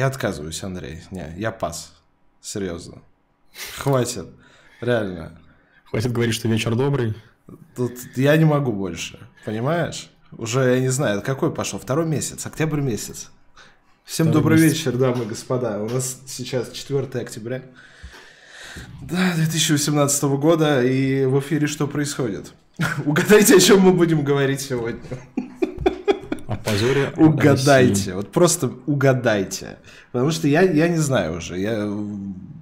Я отказываюсь, Андрей. Не, я пас. Серьезно. Хватит. Реально. Хватит говорить, что вечер добрый. Тут я не могу больше. Понимаешь? Уже, я не знаю, какой пошел? Второй месяц, октябрь месяц. Всем Второй добрый месяц. вечер, дамы и господа. У нас сейчас 4 октября. Да, 2018 года, и в эфире что происходит? Угадайте, о чем мы будем говорить сегодня. Позоре Угадайте, России. вот просто угадайте. Потому что я, я не знаю уже, я, у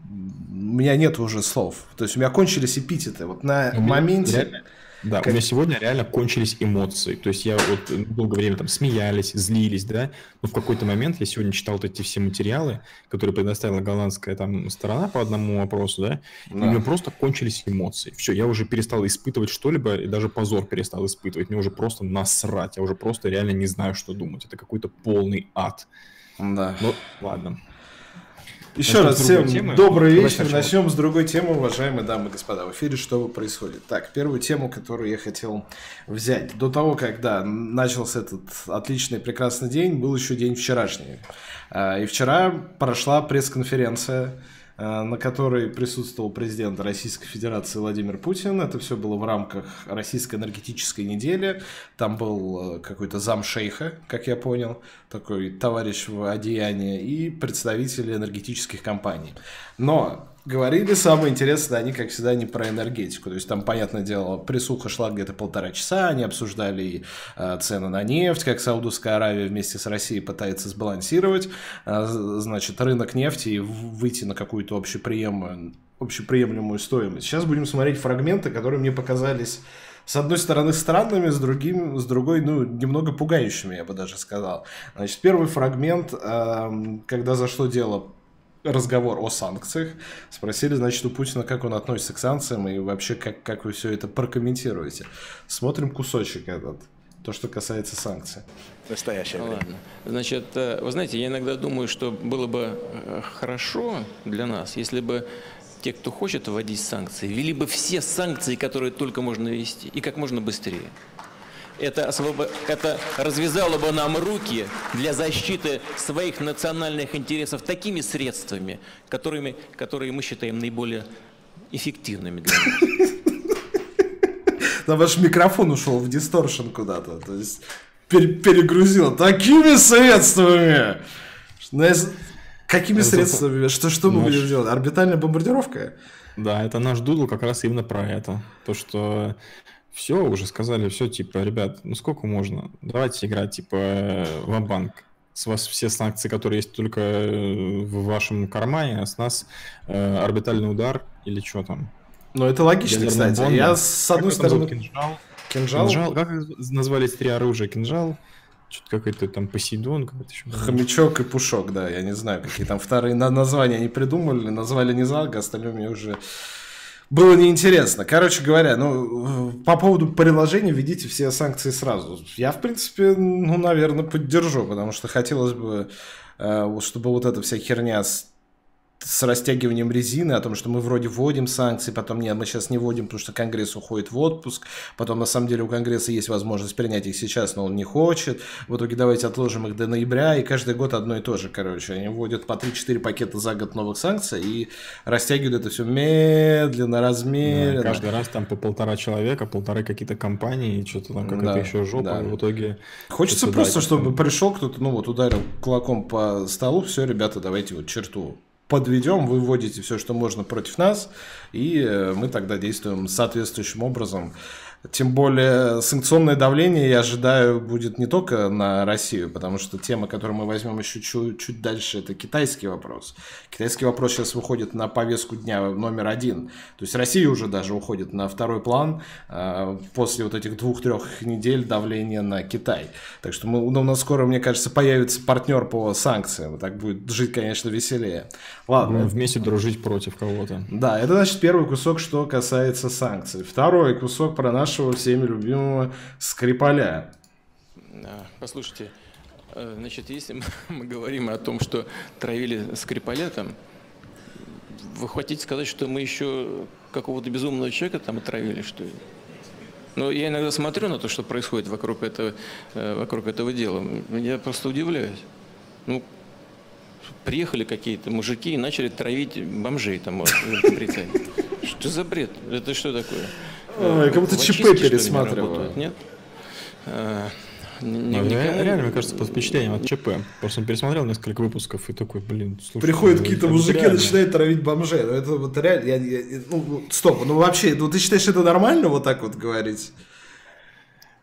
меня нет уже слов. То есть у меня кончились эпитеты. Вот на моменте... Реально да, как... у меня сегодня реально кончились эмоции. То есть я вот долгое время там смеялись, злились, да, но в какой-то момент я сегодня читал вот эти все материалы, которые предоставила голландская там сторона по одному вопросу, да, да. и у меня просто кончились эмоции. Все, я уже перестал испытывать что-либо, и даже позор перестал испытывать. Мне уже просто насрать, я уже просто реально не знаю, что думать. Это какой-то полный ад. Да. Ну, ладно. Еще раз всем темы. добрый вечер. Сначала. Начнем с другой темы, уважаемые дамы и господа. В эфире что происходит? Так, первую тему, которую я хотел взять. До того, когда начался этот отличный, прекрасный день, был еще день вчерашний. А, и вчера прошла пресс-конференция на которой присутствовал президент Российской Федерации Владимир Путин. Это все было в рамках Российской энергетической недели. Там был э, какой-то зам шейха, как я понял, такой товарищ в одеянии, и представители энергетических компаний. Но Говорили самое интересное, они, как всегда, не про энергетику. То есть там, понятное дело, присуха шла где-то полтора часа, они обсуждали э, цены на нефть, как Саудовская Аравия вместе с Россией пытается сбалансировать, э, значит, рынок нефти и выйти на какую-то общеприемлемую, общеприемлемую стоимость. Сейчас будем смотреть фрагменты, которые мне показались с одной стороны странными, с, другим, с другой, ну, немного пугающими, я бы даже сказал. Значит, первый фрагмент, э, когда зашло дело разговор о санкциях. Спросили, значит, у Путина, как он относится к санкциям и вообще, как, как вы все это прокомментируете. Смотрим кусочек этот. То, что касается санкций. Настоящее время. Ладно. Значит, э, вы знаете, я иногда думаю, что было бы э, хорошо для нас, если бы те, кто хочет вводить санкции, ввели бы все санкции, которые только можно ввести, и как можно быстрее это, освоб... это развязало бы нам руки для защиты своих национальных интересов такими средствами, которыми, которые мы считаем наиболее эффективными для нас. Там ваш микрофон ушел в дисторшн куда-то, то есть перегрузил такими средствами. Какими средствами? Что, что мы будем делать? Орбитальная бомбардировка? Да, это наш Дудл как раз именно про это. То, что все, уже сказали, все, типа, ребят, ну сколько можно? Давайте играть, типа, в банк С вас все санкции, которые есть только э, в вашем кармане, а с нас э, орбитальный удар или что там. Ну, это логично, Ядерная кстати. Бомба. Я с одной как стороны... Кинжал. Кинжал? Кинжал? Как назвались три оружия? Кинжал? Что-то какой-то там Посейдон, какой-то еще. Хомячок и Пушок, да, я не знаю, какие там вторые названия они придумали, назвали не Залга, остальное мне уже было неинтересно. Короче говоря, ну, по поводу приложения введите все санкции сразу. Я, в принципе, ну, наверное, поддержу, потому что хотелось бы, э, чтобы вот эта вся херня с с растягиванием резины, о том, что мы вроде вводим санкции, потом нет, мы сейчас не вводим, потому что Конгресс уходит в отпуск, потом на самом деле у Конгресса есть возможность принять их сейчас, но он не хочет, в итоге давайте отложим их до ноября, и каждый год одно и то же, короче, они вводят по 3-4 пакета за год новых санкций и растягивают это все медленно, размеренно. Да, каждый раз там по полтора человека, полторы какие-то компании, что-то там какая-то да, еще жопа, да. и в итоге... Хочется просто, чтобы пришел кто-то, ну вот ударил кулаком по столу, все, ребята, давайте вот черту подведем, вы вводите все, что можно против нас, и э, мы тогда действуем соответствующим образом. Тем более санкционное давление, я ожидаю, будет не только на Россию, потому что тема, которую мы возьмем еще чуть, чуть дальше, это китайский вопрос. Китайский вопрос сейчас выходит на повестку дня номер один. То есть Россия уже даже уходит на второй план э, после вот этих двух-трех недель давления на Китай. Так что мы, ну, у нас скоро, мне кажется, появится партнер по санкциям. Так будет жить, конечно, веселее. Ладно. Ну, вместе дружить против кого-то. Да, это значит первый кусок, что касается санкций. Второй кусок про наш нашего всеми любимого Скрипаля. Послушайте, э, значит, если мы говорим о том, что травили Скрипаля там, вы хотите сказать, что мы еще какого-то безумного человека там отравили, что ли? Но я иногда смотрю на то, что происходит вокруг этого, э, вокруг этого дела. Я просто удивляюсь. Ну, приехали какие-то мужики и начали травить бомжей там вот, в Что за бред? Это что такое? Ой, как будто ЧП пересматривают. Нет? А, не, ну, реально, мне кажется, под впечатлением от ЧП. Просто пересмотрел несколько выпусков и такой, блин, слушай. Приходят ну, какие-то мужики, реально. начинают травить бомжей. Ну, это вот реально, я, я, ну, стоп, ну вообще, ну ты считаешь, это нормально вот так вот говорить?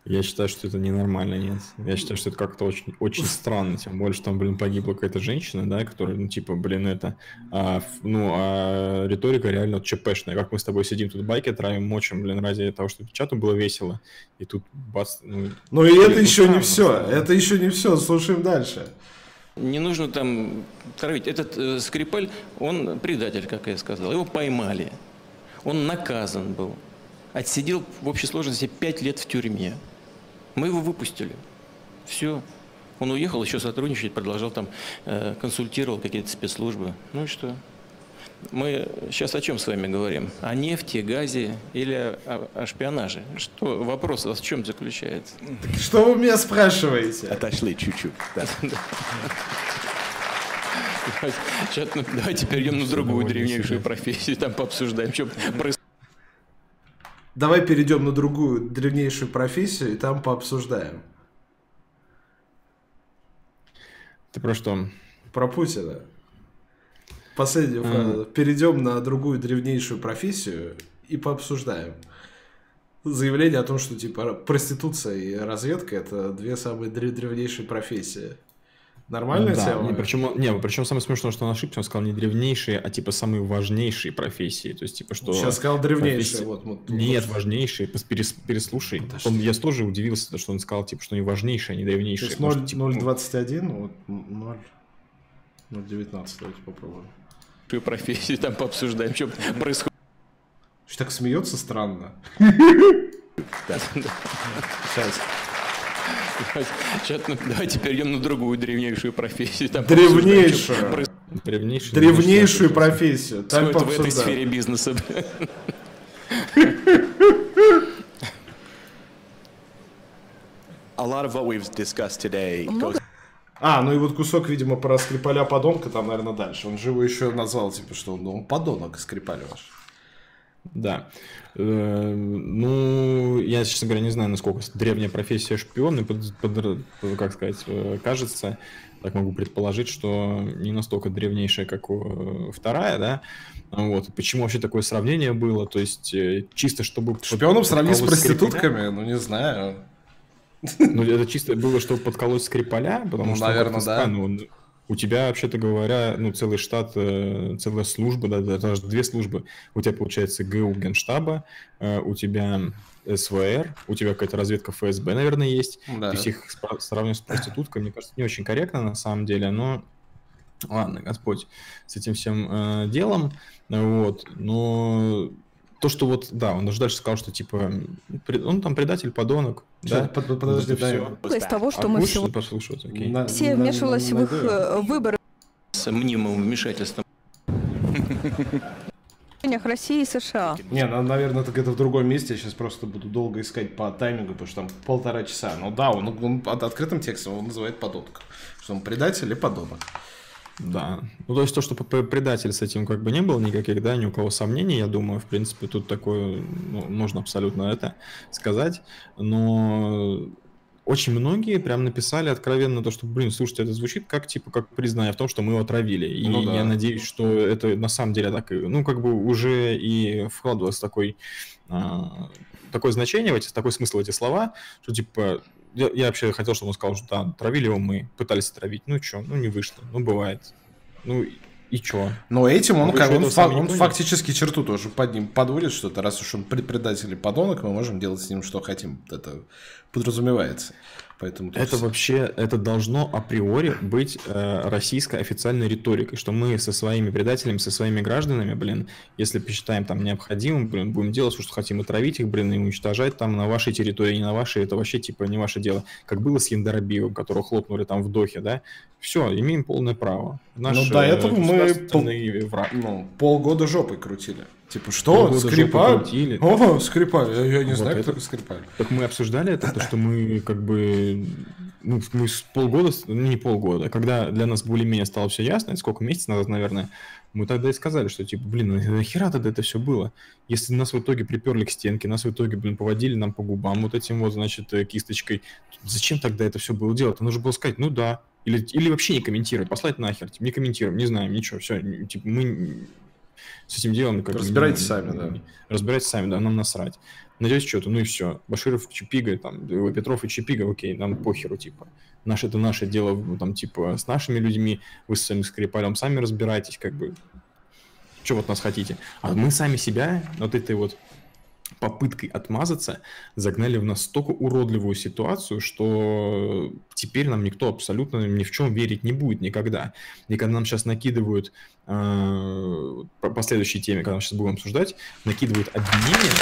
Я считаю, что это ненормально, нет. Я считаю, что это как-то очень, очень странно, тем более, что там, блин, погибла какая-то женщина, да, которая, ну, типа, блин, это, а, ну, а риторика реально ЧПшная. Как мы с тобой сидим тут байки травим, мочим, блин, ради того, чтобы чату было весело, и тут бац, ну... Ну, и блин, это еще ну, не все, это еще не все, слушаем дальше. Не нужно там травить. Этот э, Скрипаль, он предатель, как я сказал, его поймали, он наказан был, отсидел в общей сложности пять лет в тюрьме. Мы его выпустили. Все. Он уехал, еще сотрудничать, продолжал там, э, консультировал какие-то спецслужбы. Ну и что? Мы сейчас о чем с вами говорим? О нефти, газе или о, о шпионаже? Что вопрос у вас в чем заключается? Так что вы меня спрашиваете? Отошли чуть-чуть. Сейчас, ну, давайте перейдем на другую древнейшую профессию, там пообсуждаем, что происходит. Давай перейдем на другую древнейшую профессию и там пообсуждаем. Ты про что? Про Путина. Последняя mm. Перейдем на другую древнейшую профессию и пообсуждаем. Заявление о том, что типа проституция и разведка это две самые древнейшие профессии. Нормальная да, тема? Не, причем, не, причем самое смешное, что он ошибся, он сказал не древнейшие, а типа самые важнейшие профессии. То есть, типа, что... Сейчас сказал древнейшие. Профессии... Вот, вот, Нет, важнейшие, перес, переслушай. он, я тоже удивился, что он сказал, типа, что они важнейшие, а не древнейшие. То есть 0, типа, 0,21, ну, вот 0, 0,19, давайте попробуем. Профессии там пообсуждаем, что происходит. Что так смеется странно. Сейчас. Сейчас, ну, давайте перейдем на другую древнейшую профессию. Там древнейшую. Древнейшую, древнейшую профессию. Там в этой сфере бизнеса. A lot of what we've discussed today goes... А, ну и вот кусок, видимо, про Скрипаля подонка, там, наверное, дальше. Он же его еще назвал, типа, что он, он подонок Скрипаль ваш. Да. Э, ну, я, честно говоря, не знаю, насколько древняя профессия шпион, и под, под, как сказать, э, кажется, так могу предположить, что не настолько древнейшая, как вторая, да, вот, почему вообще такое сравнение было, то есть э, чисто чтобы... Шпионом сравнить с проститутками, ну не знаю. Ну это чисто было, чтобы подколоть Скрипаля, потому ну, что... Наверное, да. Ну, у тебя, вообще-то говоря, ну, целый штат, э, целая служба, да, даже две службы. У тебя, получается, ГУ Генштаба, э, у тебя СВР, у тебя какая-то разведка ФСБ, наверное, есть. Да. То есть их сравнивать с проституткой, мне кажется, не очень корректно на самом деле, но ладно, Господь с этим всем э, делом, вот, но то, что вот, да, он даже дальше сказал, что типа он там предатель, подонок. Да? под, подожди, да. Из того, что а мы все... послушать, окей. На, все вмешивалась в их э, выборы. С мнимым вмешательством. России и США. Не, ну, наверное, это где-то в другом месте. Я сейчас просто буду долго искать по таймингу, потому что там полтора часа. Ну да, он, он под открытым текстом он называет подонок. Что он предатель и подонок. Да. Ну, то есть то, что предатель с этим как бы не было никаких, да, ни у кого сомнений, я думаю, в принципе, тут такое, ну, можно абсолютно это сказать, но очень многие прям написали откровенно то, что, блин, слушайте, это звучит как, типа, как признание в том, что мы его отравили. И ну, да. я надеюсь, что это на самом деле так, ну, как бы уже и вкладывалось такой, а, такое значение в эти, такой смысл в эти слова, что, типа, я, я вообще хотел, чтобы он сказал, что да, травили его мы, пытались травить. Ну что, ну не вышло, ну бывает. Ну и чё? Но этим он, как, он, фа- он фактически черту тоже под ним подводит что-то. Раз уж он предатель и подонок, мы можем делать с ним что хотим. Это подразумевается. Поэтому это вообще, это должно априори быть э, российской официальной риторикой, что мы со своими предателями, со своими гражданами, блин, если посчитаем там необходимым, блин, будем делать все, что хотим, и травить их, блин, и уничтожать там на вашей территории, не на вашей, это вообще типа не ваше дело. Как было с Яндарабиевым, которого хлопнули там в Дохе, да? Все, имеем полное право. Наш, Но до этого мы пол... враг. Ну, полгода жопой крутили. Типа, что? Скрипаль? О, Скрипаль. Я, я не вот знаю, это... кто Скрипаль. Так мы обсуждали это, то, что мы как бы ну, мы с полгода, ну, не полгода, когда для нас более-менее стало все ясно, сколько месяцев назад, наверное, мы тогда и сказали, что типа, блин, ну нахера тогда это все было? Если нас в итоге приперли к стенке, нас в итоге, блин, поводили нам по губам вот этим вот, значит, э, кисточкой, зачем тогда это все было делать? Нужно было сказать, ну да, или, или вообще не комментировать, послать нахер, типа, не комментируем, не знаем, ничего, все, типа, мы с этим делом... Как разбирайтесь не, сами, да. Разбирайтесь сами, да, нам насрать. Надеюсь, что-то, ну и все. Баширов, Чипига, там, Петров и Чипига, окей, нам похеру, типа. Наше это наше дело, там, типа, с нашими людьми, вы с своим Скрипалем сами разбирайтесь, как бы, что вот нас хотите. А мы сами себя вот этой вот попыткой отмазаться загнали в настолько уродливую ситуацию, что теперь нам никто абсолютно ни в чем верить не будет никогда. И когда нам сейчас накидывают э, по следующей теме, когда мы сейчас будем обсуждать, накидывают обвинения,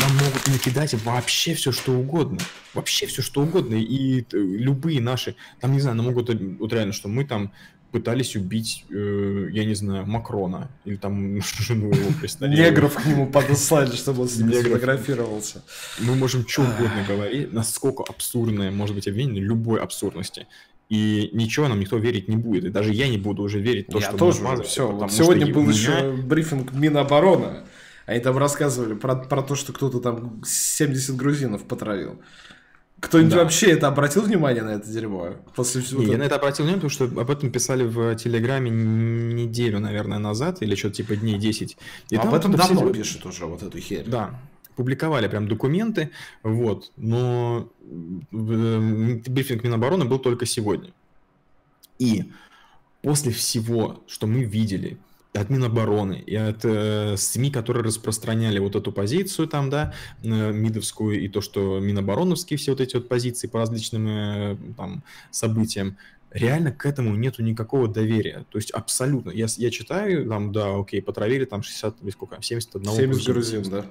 нам могут накидать вообще все, что угодно. Вообще все, что угодно. И э, любые наши, там, не знаю, нам могут, вот реально, что мы там пытались убить, э, я не знаю, Макрона или там жену его. Негров к нему подослали, чтобы он с ними сфотографировался. Мы можем что угодно говорить, насколько абсурдное может быть обвинение любой абсурдности. И ничего нам никто верить не будет. И даже я не буду уже верить в то, я что тоже. Все. Сегодня был меня... еще брифинг Минобороны. Они там рассказывали про, про то, что кто-то там 70 грузинов потравил. Кто-нибудь да. вообще это обратил внимание на это дерьмо? После всего Не, я на это обратил внимание, потому что об этом писали в Телеграме неделю, наверное, назад, или что-то типа дней 10. И а об этом давно все... пишут уже вот эту херь. Да, публиковали прям документы, вот, но брифинг Минобороны был только сегодня. И после всего, что мы видели, от Минобороны и от э, СМИ, которые распространяли вот эту позицию там, да, э, МИДовскую, и то, что Минобороновские все вот эти вот позиции по различным э, там событиям, реально к этому нету никакого доверия. То есть абсолютно. Я, я читаю, там, да, окей, потравили там 60, сколько, 71 70 грузин, да.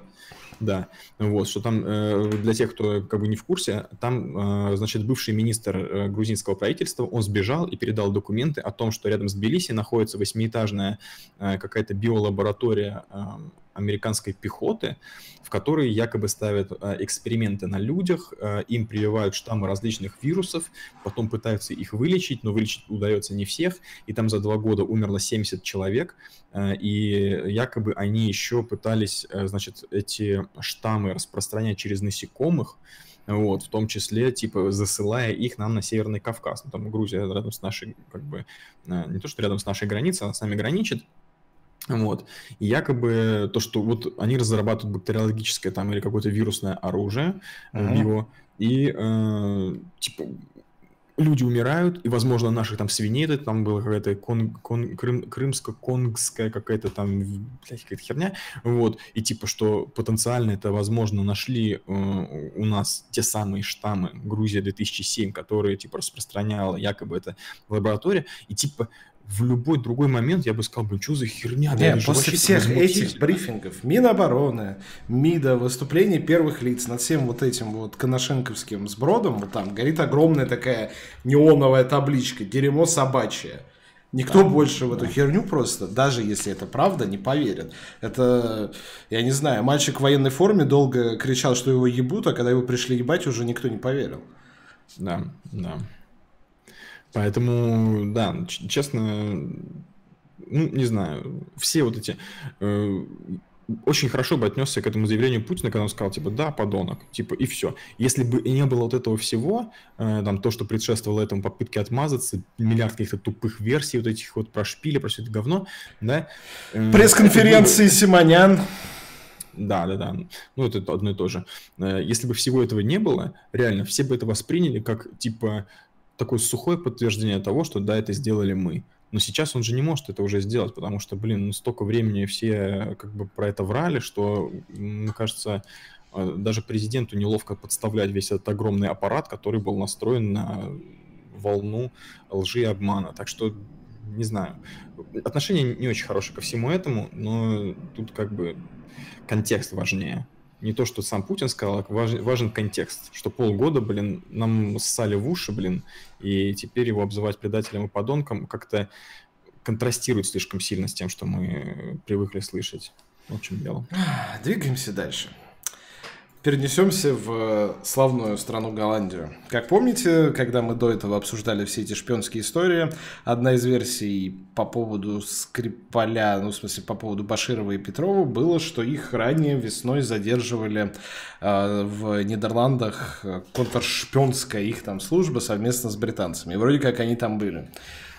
Да, вот, что там, э, для тех, кто как бы не в курсе, там, э, значит, бывший министр э, грузинского правительства, он сбежал и передал документы о том, что рядом с Тбилиси находится восьмиэтажная какая-то биолаборатория американской пехоты, в которой якобы ставят э, эксперименты на людях, э, им прививают штаммы различных вирусов, потом пытаются их вылечить, но вылечить удается не всех, и там за два года умерло 70 человек, э, и якобы они еще пытались, значит, эти штаммы распространять через насекомых, вот, в том числе, типа, засылая их нам на Северный Кавказ. Ну, там Грузия рядом с нашей, как бы, не то, что рядом с нашей границей, она с нами граничит, вот. И якобы то, что вот они разрабатывают бактериологическое там или какое-то вирусное оружие, uh-huh. био, и э, типа люди умирают, и, возможно, наших там свиней, это там была какая-то кон, кон, крым, крымско-конгская какая-то там, блядь, какая-то херня, вот, и типа, что потенциально это, возможно, нашли э, у нас те самые штаммы Грузия 2007, которые, типа, распространяла якобы это лаборатория, и, типа, в любой другой момент я бы сказал, блин, что за херня? Нет, да, после всех этих брифингов, Минобороны, МИДа, выступлений первых лиц над всем вот этим вот Коношенковским сбродом, вот там горит огромная такая неоновая табличка «Дерьмо собачье». Никто да, больше в эту да. херню просто, даже если это правда, не поверит. Это, я не знаю, мальчик в военной форме долго кричал, что его ебут, а когда его пришли ебать, уже никто не поверил. Да, да. Поэтому, да, честно, ну, не знаю, все вот эти... Э, очень хорошо бы отнесся к этому заявлению Путина, когда он сказал, типа, да, подонок, типа, и все. Если бы не было вот этого всего, э, там, то, что предшествовало этому попытке отмазаться, миллиард каких-то тупых версий вот этих вот про шпили, про все это говно, да. Э, Пресс-конференции было... Симонян. Да, да, да. Ну, это одно и то же. Э, если бы всего этого не было, реально, все бы это восприняли как, типа, такое сухое подтверждение того, что да, это сделали мы. Но сейчас он же не может это уже сделать, потому что, блин, ну, столько времени все как бы про это врали, что, мне кажется, э, даже президенту неловко подставлять весь этот огромный аппарат, который был настроен на волну лжи и обмана. Так что, не знаю, отношение не очень хорошее ко всему этому, но тут как бы контекст важнее не то, что сам Путин сказал, а важен, важен контекст, что полгода, блин, нам ссали в уши, блин, и теперь его обзывать предателем и подонком как-то контрастирует слишком сильно с тем, что мы привыкли слышать. Вот в чем дело. Двигаемся дальше. Перенесемся в славную страну Голландию. Как помните, когда мы до этого обсуждали все эти шпионские истории, одна из версий по поводу Скрипаля, ну, в смысле, по поводу Баширова и Петрова, было, что их ранее весной задерживали э, в Нидерландах контршпионская их там служба совместно с британцами. И вроде как они там были.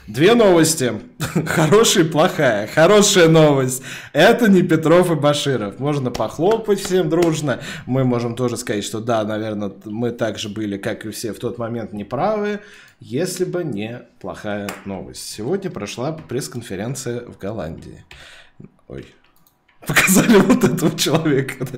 Две новости. Хорошая и плохая. Хорошая новость. Это не Петров и Баширов. Можно похлопать всем дружно. Мы можем тоже сказать, что да, наверное, мы также были, как и все в тот момент, неправы, если бы не плохая новость. Сегодня прошла пресс-конференция в Голландии. Ой, Показали вот этого человека.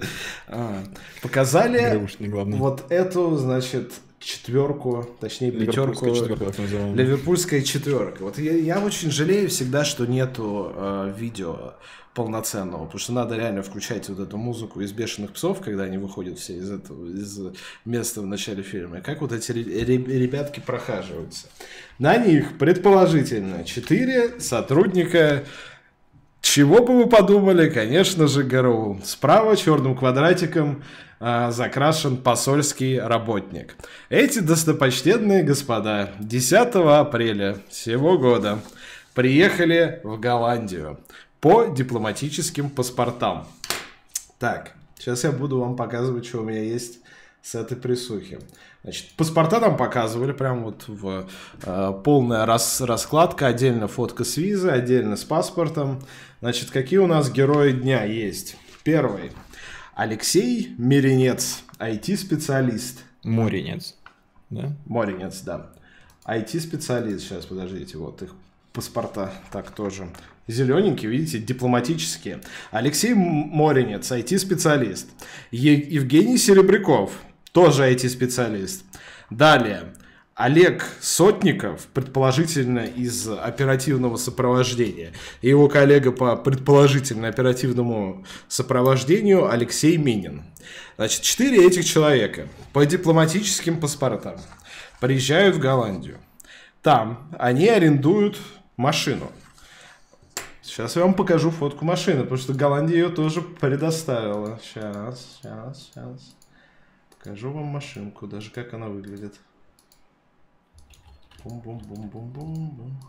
А, показали вот эту, значит, четверку, точнее пятерку. Ливерпульская четверка. Вот я, я очень жалею всегда, что нету э, видео полноценного, потому что надо реально включать вот эту музыку из бешеных псов, когда они выходят все из этого, из места в начале фильма. И как вот эти ребятки прохаживаются. На них, предположительно, четыре сотрудника чего бы вы подумали? Конечно же, ГРУ. Справа черным квадратиком э, закрашен посольский работник. Эти достопочтенные господа 10 апреля сего года приехали в Голландию по дипломатическим паспортам. Так, сейчас я буду вам показывать, что у меня есть с этой присухи. Значит, паспорта там показывали, прям вот в э, полная рас, раскладка, отдельно фотка с визы, отдельно с паспортом. Значит, какие у нас герои дня есть? Первый. Алексей Миренец, IT-специалист. Моренец, да? Моренец, да. IT-специалист, сейчас, подождите, вот их паспорта так тоже. Зелененькие, видите, дипломатические. Алексей Моренец, IT-специалист. Евгений Серебряков, тоже IT-специалист. Далее, Олег Сотников, предположительно из оперативного сопровождения, и его коллега по предположительно оперативному сопровождению Алексей Минин. Значит, четыре этих человека по дипломатическим паспортам приезжают в Голландию. Там они арендуют машину. Сейчас я вам покажу фотку машины, потому что Голландия ее тоже предоставила. Сейчас, сейчас, сейчас. Покажу вам машинку, даже как она выглядит. Бум-бум-бум-бум-бум-бум.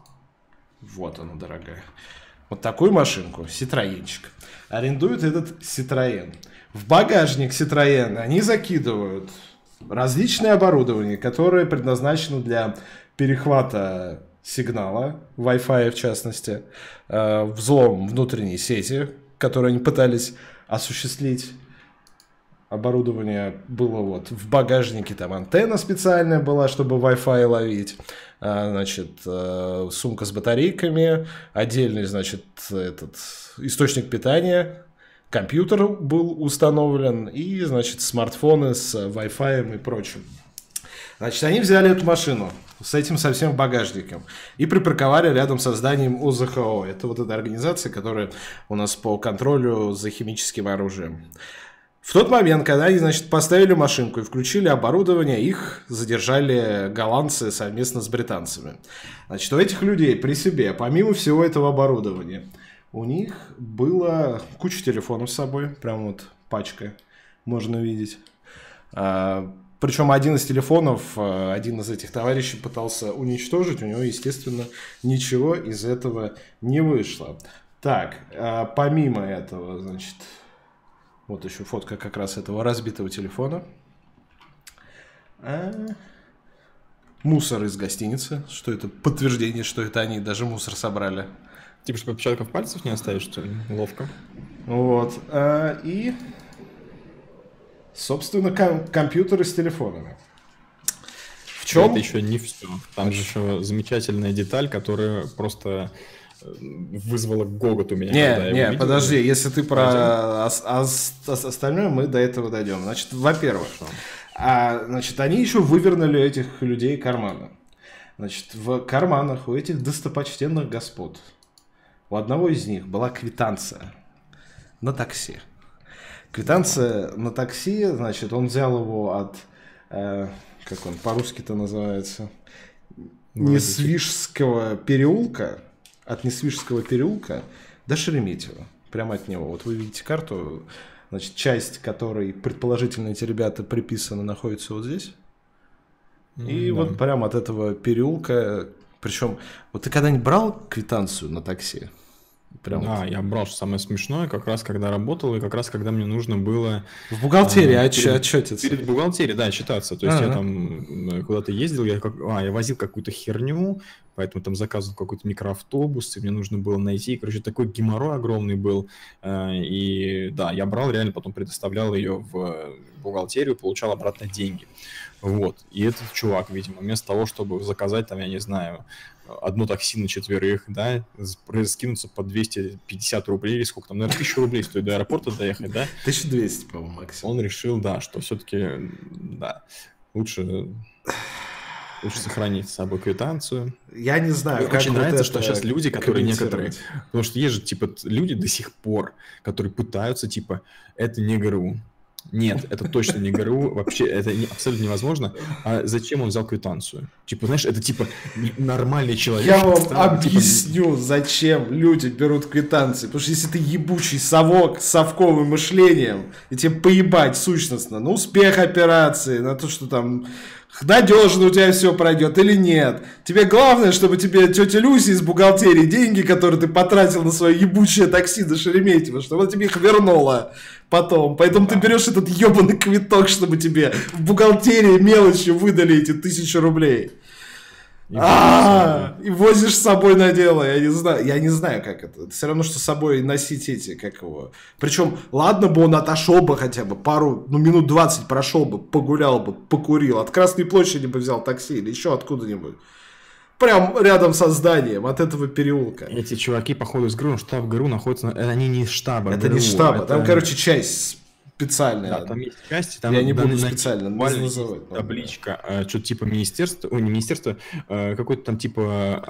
Вот она, дорогая. Вот такую машинку, Ситроенчик. Арендует этот Ситроен. В багажник Ситроен они закидывают различное оборудование, которое предназначено для перехвата сигнала, Wi-Fi в частности, э, взлом внутренней сети, которую они пытались осуществить оборудование было вот в багажнике, там антенна специальная была, чтобы Wi-Fi ловить, а, значит, э, сумка с батарейками, отдельный, значит, этот источник питания, компьютер был установлен и, значит, смартфоны с Wi-Fi и прочим. Значит, они взяли эту машину с этим совсем багажником и припарковали рядом со зданием ОЗХО. Это вот эта организация, которая у нас по контролю за химическим оружием. В тот момент, когда они, значит, поставили машинку и включили оборудование, их задержали голландцы совместно с британцами. Значит, у этих людей при себе, помимо всего этого оборудования, у них было куча телефонов с собой, прям вот пачка, можно видеть. А, причем один из телефонов, а, один из этих товарищей пытался уничтожить, у него, естественно, ничего из этого не вышло. Так, а, помимо этого, значит, вот еще фотка как раз этого разбитого телефона. А... Мусор из гостиницы. Что это подтверждение, что это они даже мусор собрали. Типа, чтобы отпечатков пальцев не оставить, что ли? Ловко. Вот. А, и, собственно, ком- компьютеры с телефонами. В чем? Это еще не все. Там же еще замечательная деталь, которая просто вызвало гогот у меня. Не, не, подожди, если ты про а, а, остальное, мы до этого дойдем. Значит, во-первых, а, значит, они еще вывернули этих людей карманы. Значит, в карманах у этих достопочтенных господ у одного из них была квитанция на такси. Квитанция на такси, значит, он взял его от, э, как он по-русски-то называется, Несвижского переулка, от Несвижского переулка до Шереметьево. Прямо от него. Вот вы видите карту. Значит, часть, которой предположительно эти ребята приписаны, находится вот здесь. И да. вот прямо от этого переулка, причем, вот ты когда-нибудь брал квитанцию на такси? Прям да, вот. я брал, что самое смешное, как раз когда работал, и как раз когда мне нужно было... В бухгалтерии а, перед, отчетиться. Перед бухгалтерией, да, отчитаться. То есть А-а-а. я там куда-то ездил, я, как, а, я возил какую-то херню, поэтому там заказывал какой-то микроавтобус, и мне нужно было найти. Короче, такой геморрой огромный был. Э, и да, я брал, реально потом предоставлял ее в бухгалтерию, получал обратно деньги. Вот. И этот чувак, видимо, вместо того, чтобы заказать, там, я не знаю, одно такси на четверых, да, скинуться по 250 рублей или сколько там, наверное, 1000 рублей стоит до аэропорта доехать, да? 1200, по-моему, максимум. Он решил, да, что все-таки, да, лучше лучше сохранить с собой квитанцию. Я не знаю, Мне как очень вот нравится, что сейчас люди, которые некоторые... Потому что есть же, типа, люди до сих пор, которые пытаются, типа, это не ГРУ, нет, это точно не ГРУ, вообще это не, абсолютно невозможно. А зачем он взял квитанцию? Типа, знаешь, это типа нормальный человек. Я вам стран, типа, объясню, типа... зачем люди берут квитанции. Потому что если ты ебучий совок с совковым мышлением, и тебе поебать сущностно на успех операции, на то, что там надежно у тебя все пройдет или нет. Тебе главное, чтобы тебе тетя Люси из бухгалтерии деньги, которые ты потратил на свое ебучее такси до Шереметьево, чтобы она тебе их вернула потом. Поэтому ты берешь этот ебаный квиток, чтобы тебе в бухгалтерии мелочью выдали эти тысячи рублей. И, а, и возишь с собой на дело, я не знаю, я не знаю, как это. Это все равно, что с собой носить эти, как его. Причем, ладно бы он отошел бы хотя бы пару, ну минут 20 прошел бы, погулял бы, покурил, от Красной площади бы взял такси или еще откуда-нибудь. Прям рядом со зданием, от этого переулка. Эти чуваки, походу, из ГРУ, штаб ГРУ находится, они не из штаба Это ГРУ, не штаба, это... там, короче, часть специальная. Да, там есть части, там я не буду специально называть. Табличка, да. что-то типа министерства, ой, не министерство, а, какой-то там типа,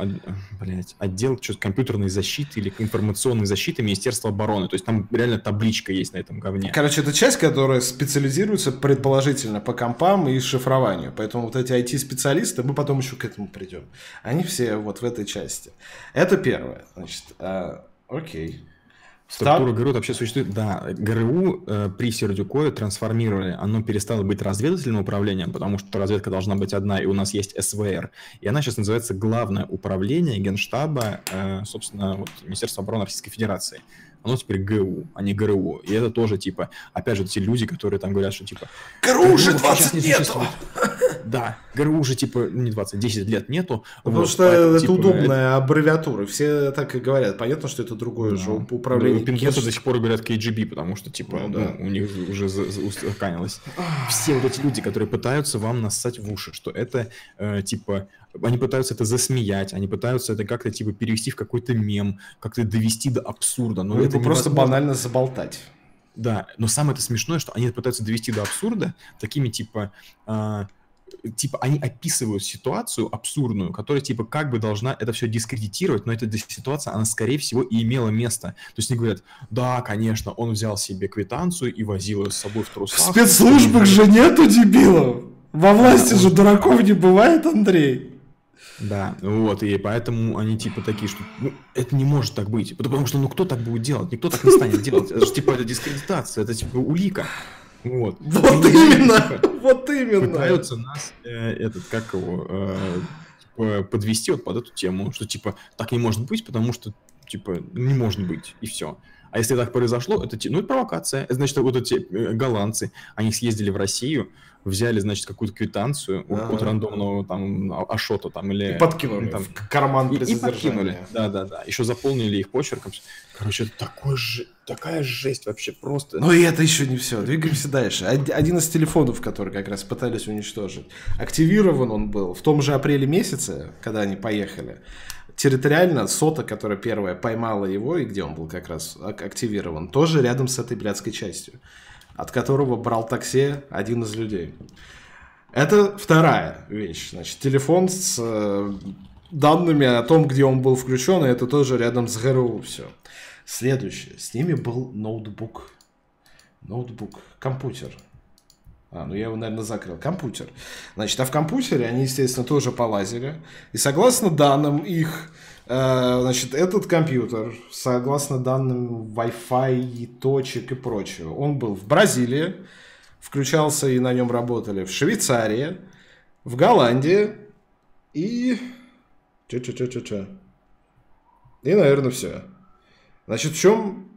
блядь, отдел что-то компьютерной защиты или информационной защиты Министерства обороны. То есть там реально табличка есть на этом говне. Короче, это часть, которая специализируется предположительно по компам и шифрованию. Поэтому вот эти IT-специалисты, мы потом еще к этому придем. Они все вот в этой части. Это первое. Значит, а, окей. Структура. ГРУ вообще существует. Да, ГРУ э, при Сердюкове трансформировали. Оно перестало быть разведывательным управлением, потому что разведка должна быть одна, и у нас есть СВР. И она сейчас называется Главное управление Генштаба, э, собственно, вот, Министерства обороны Российской Федерации оно теперь ГУ, а не ГРУ. И это тоже, типа, опять же, те люди, которые там говорят, что, типа... ГРУ уже 20 не нету! Да, ГРУ уже, типа, ну, не 20, 10 лет нету. Потому вот, что поэтому, это типа, удобная это... аббревиатура. Все так и говорят. Понятно, что это другое да. же управление. Ну, Пинкеты до сих пор говорят KGB, потому что, типа, ну, да. ну, у них уже устаканилось. Все вот эти люди, которые пытаются вам нассать в уши, что это, э, типа, они пытаются это засмеять, они пытаются это как-то типа перевести в какой-то мем, как-то довести до абсурда. Но ну, это просто банально заболтать. Да, но самое это смешное, что они пытаются довести до абсурда такими типа... Э, типа они описывают ситуацию абсурдную, которая типа как бы должна это все дискредитировать, но эта ситуация, она скорее всего и имела место. То есть они говорят, да, конечно, он взял себе квитанцию и возил ее с собой в трусах. В спецслужбах же нету дебилов! Во власти же дураков не бывает, Андрей. Да, вот, и поэтому они типа такие, что ну, это не может так быть. Потому что ну кто так будет делать? Никто так не станет делать. Это же типа это дискредитация, это типа улика. Вот. Вот именно! Типа, вот именно! Пытаются нас, э, этот, как его, э, типа, подвести вот под эту тему, что типа так не может быть, потому что типа не может быть, и все. А если так произошло, это, ну, это провокация. Значит, вот эти э, голландцы, они съездили в Россию, взяли, значит, какую-то квитанцию ага. от рандомного там а, Ашота там или... И подкинули там, в карман и, и подкинули, да-да-да. Еще заполнили их почерком. Короче, такой же, такая жесть вообще просто. Ну и это еще не все. Двигаемся дальше. Один из телефонов, который как раз пытались уничтожить, активирован он был в том же апреле месяце, когда они поехали территориально сота, которая первая поймала его, и где он был как раз активирован, тоже рядом с этой блядской частью, от которого брал такси один из людей. Это вторая вещь. Значит, телефон с э, данными о том, где он был включен, и это тоже рядом с ГРУ все. Следующее. С ними был ноутбук. Ноутбук. Компьютер. А, ну я его, наверное, закрыл. Компьютер. Значит, а в компьютере они, естественно, тоже полазили. И согласно данным их значит, этот компьютер, согласно данным Wi-Fi, точек и прочего, он был в Бразилии, включался и на нем работали в Швейцарии, в Голландии и... Че-че-че-че-че. И, наверное, все. Значит, в чем...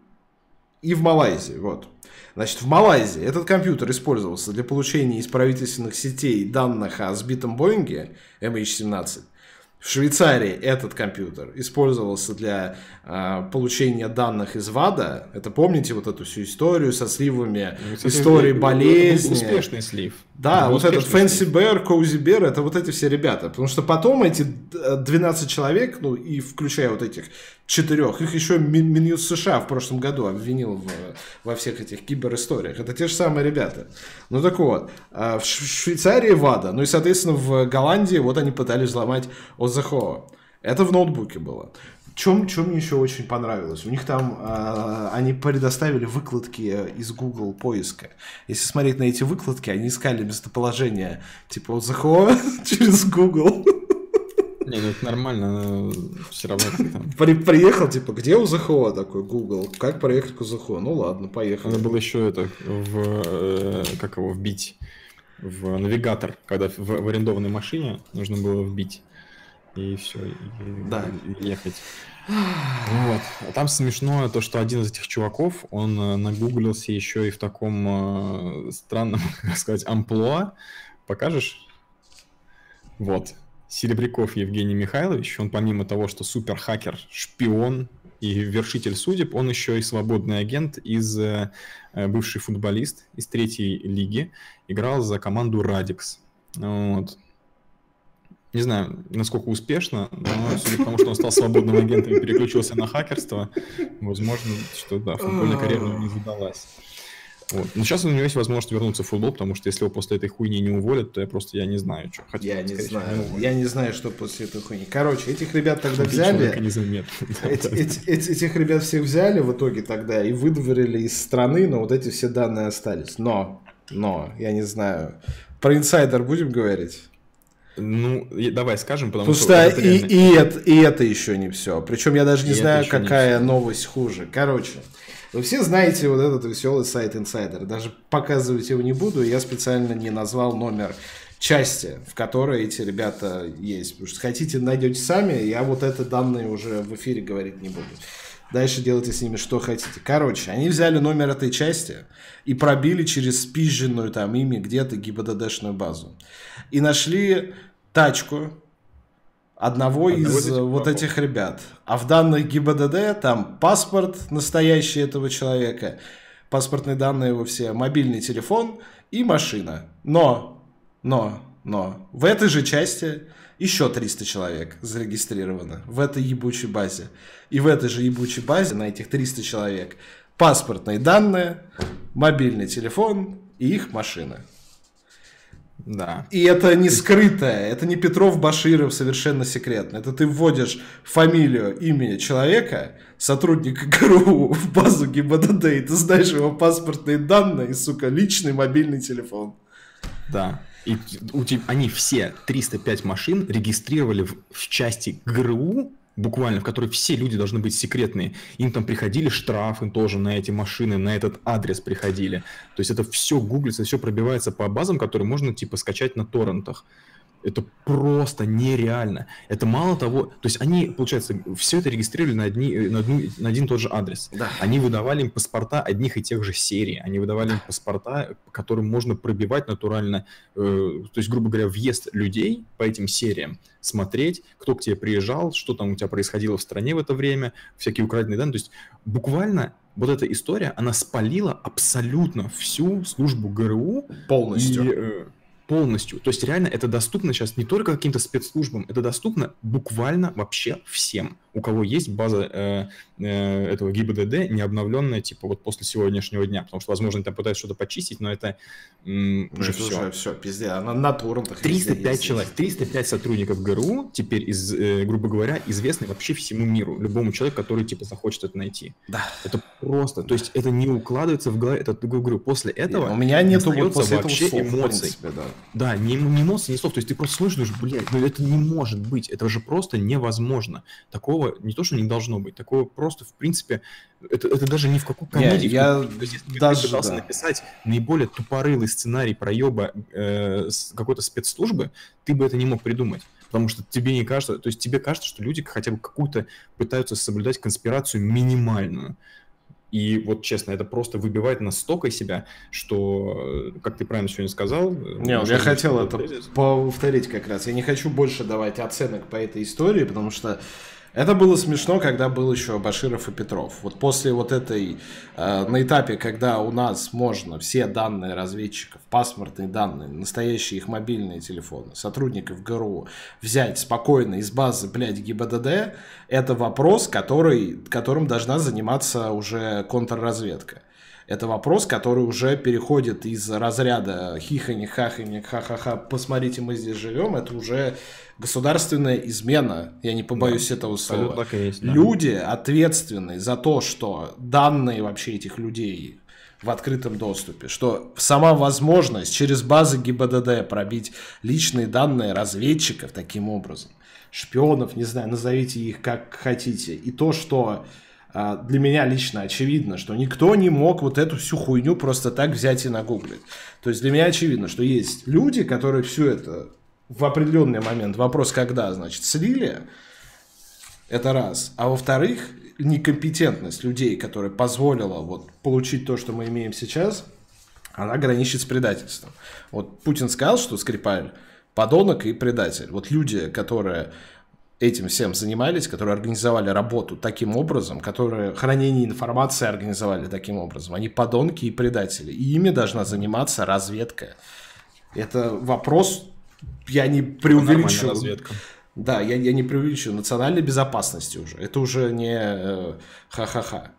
И в Малайзии, вот. Значит, в Малайзии этот компьютер использовался для получения из правительственных сетей данных о сбитом Боинге MH17 в Швейцарии этот компьютер использовался для э, получения данных из ВАДА. Это помните вот эту всю историю со сливами, ну, истории болезни. Успешный слив. Да, вот этот Fancy Bear, Cozy Bear, это вот эти все ребята. Потому что потом эти 12 человек, ну и включая вот этих четырех, их еще Минюс США в прошлом году обвинил в, во всех этих киберисториях. Это те же самые ребята. Ну так вот, а, в Швейцарии ВАДА, ну и, соответственно, в Голландии вот они пытались взломать ОЗХО. Это в ноутбуке было. Чем, чем мне еще очень понравилось? У них там э, они предоставили выкладки из Google поиска. Если смотреть на эти выкладки, они искали местоположение типа ОЗХО через Google. Не, ну это нормально, все равно там... При, приехал, типа, где УЗХО такой, Google, как проехать к УЗХО? Ну ладно, поехали. Надо было еще это, в, э, как его, вбить в навигатор, когда в, в арендованной машине нужно было вбить. И все, и, да. и ехать. Вот. А там смешно то, что один из этих чуваков, он э, нагуглился еще и в таком э, странном, как сказать, амплуа. Покажешь? Вот. Серебряков Евгений Михайлович, он помимо того, что суперхакер, шпион и вершитель судеб, он еще и свободный агент из э, бывший футболист из третьей лиги, играл за команду Радикс. Вот. Не знаю, насколько успешно, но судя по тому, что он стал свободным агентом и переключился на хакерство, возможно, что да, футбольная карьера не задалась. Вот. Но сейчас у него есть возможность вернуться в футбол, потому что если его после этой хуйни не уволят, то я просто я не знаю, что хотел. Я не знаю. Не я не знаю, что после этой хуйни. Короче, этих ребят тогда взяли. Эти, эти, эти, этих ребят всех взяли в итоге тогда и выдворили из страны, но вот эти все данные остались. Но, но, я не знаю. Про инсайдер будем говорить? Ну, давай скажем, потому, потому что, что и, реально... и, это, и это еще не все. Причем я даже не и знаю, какая новость хуже. Короче, вы все знаете вот этот веселый сайт Insider. Даже показывать его не буду. Я специально не назвал номер части, в которой эти ребята есть. Потому что хотите, найдете сами. Я вот это данные уже в эфире говорить не буду. Дальше делайте с ними что хотите. Короче, они взяли номер этой части и пробили через спизженную там ими где-то ГИБДДшную базу. И нашли тачку, одного, одного из вот этих ребят. А в данных ГИБДД там паспорт настоящий этого человека, паспортные данные его все, мобильный телефон и машина. Но, но, но, в этой же части еще 300 человек зарегистрировано в этой ебучей базе. И в этой же ебучей базе на этих 300 человек паспортные данные, мобильный телефон и их машина. Да. И это не скрытое, это не Петров Баширов совершенно секретно. Это ты вводишь фамилию, имя человека, сотрудника ГРУ в базу ГИБДД, и ты знаешь его паспортные данные, и, сука, личный мобильный телефон. Да. И у тебя, они все 305 машин регистрировали в, в части ГРУ буквально, в которой все люди должны быть секретные. Им там приходили штрафы тоже на эти машины, на этот адрес приходили. То есть это все гуглится, все пробивается по базам, которые можно типа скачать на торрентах. Это просто нереально. Это мало того, то есть они, получается, все это регистрировали на, одни, на, одну, на один и тот же адрес. Да. Они выдавали им паспорта одних и тех же серий. Они выдавали им паспорта, которым можно пробивать натурально, э, то есть, грубо говоря, въезд людей по этим сериям, смотреть, кто к тебе приезжал, что там у тебя происходило в стране в это время, всякие украденные данные. То есть буквально вот эта история, она спалила абсолютно всю службу ГРУ. Полностью. И, э, полностью. То есть реально это доступно сейчас не только каким-то спецслужбам, это доступно буквально вообще всем. У кого есть база э, э, этого ГИБДД не обновленная, типа вот после сегодняшнего дня, потому что, возможно, они там пытаются что-то почистить, но это м, уже это все. Уже все, пиздец, она на торрентах 305 человек, 305 сотрудников ГРУ теперь, из, э, грубо говоря, известны вообще всему миру, любому человеку, который, типа, захочет это найти. Да. Это просто, то есть это не укладывается в голове, это, говорю, после этого... У меня нету вот после вообще этого слов, эмоций. Принципе, да. да, не, не эмоций, не слов, то есть ты просто слышишь, блядь, ну это не может быть, это же просто невозможно. Такого не то, что не должно быть, такого просто, в принципе, это, это даже ни в какую комедию. Я, даже пытался да. написать наиболее тупорылый сценарий проеба э, какой-то спецслужбы, ты бы это не мог придумать. Потому что тебе не кажется, то есть тебе кажется, что люди хотя бы какую-то пытаются соблюдать конспирацию минимальную. И вот честно, это просто выбивает настолько из себя, что, как ты правильно сегодня сказал... Не, я хотел это повторить как раз. Я не хочу больше давать оценок по этой истории, потому что это было смешно, когда был еще Баширов и Петров. Вот после вот этой, э, на этапе, когда у нас можно все данные разведчиков, паспортные данные, настоящие их мобильные телефоны, сотрудников ГРУ взять спокойно из базы, блядь, ГИБДД, это вопрос, который, которым должна заниматься уже контрразведка. Это вопрос, который уже переходит из разряда хихани, хахани, ха-ха-ха, посмотрите, мы здесь живем, это уже государственная измена, я не побоюсь да, этого слова. Есть, да. Люди ответственные за то, что данные вообще этих людей в открытом доступе, что сама возможность через базы ГИБДД пробить личные данные разведчиков таким образом, шпионов, не знаю, назовите их как хотите, и то, что для меня лично очевидно, что никто не мог вот эту всю хуйню просто так взять и нагуглить. То есть для меня очевидно, что есть люди, которые все это в определенный момент, вопрос когда, значит, слили, это раз. А во-вторых, некомпетентность людей, которая позволила вот получить то, что мы имеем сейчас, она граничит с предательством. Вот Путин сказал, что Скрипаль подонок и предатель. Вот люди, которые этим всем занимались, которые организовали работу таким образом, которые хранение информации организовали таким образом. Они подонки и предатели. И ими должна заниматься разведка. Это вопрос, я не преувеличу. Да, я, я не преувеличу. Национальной безопасности уже. Это уже не э, ха-ха-ха.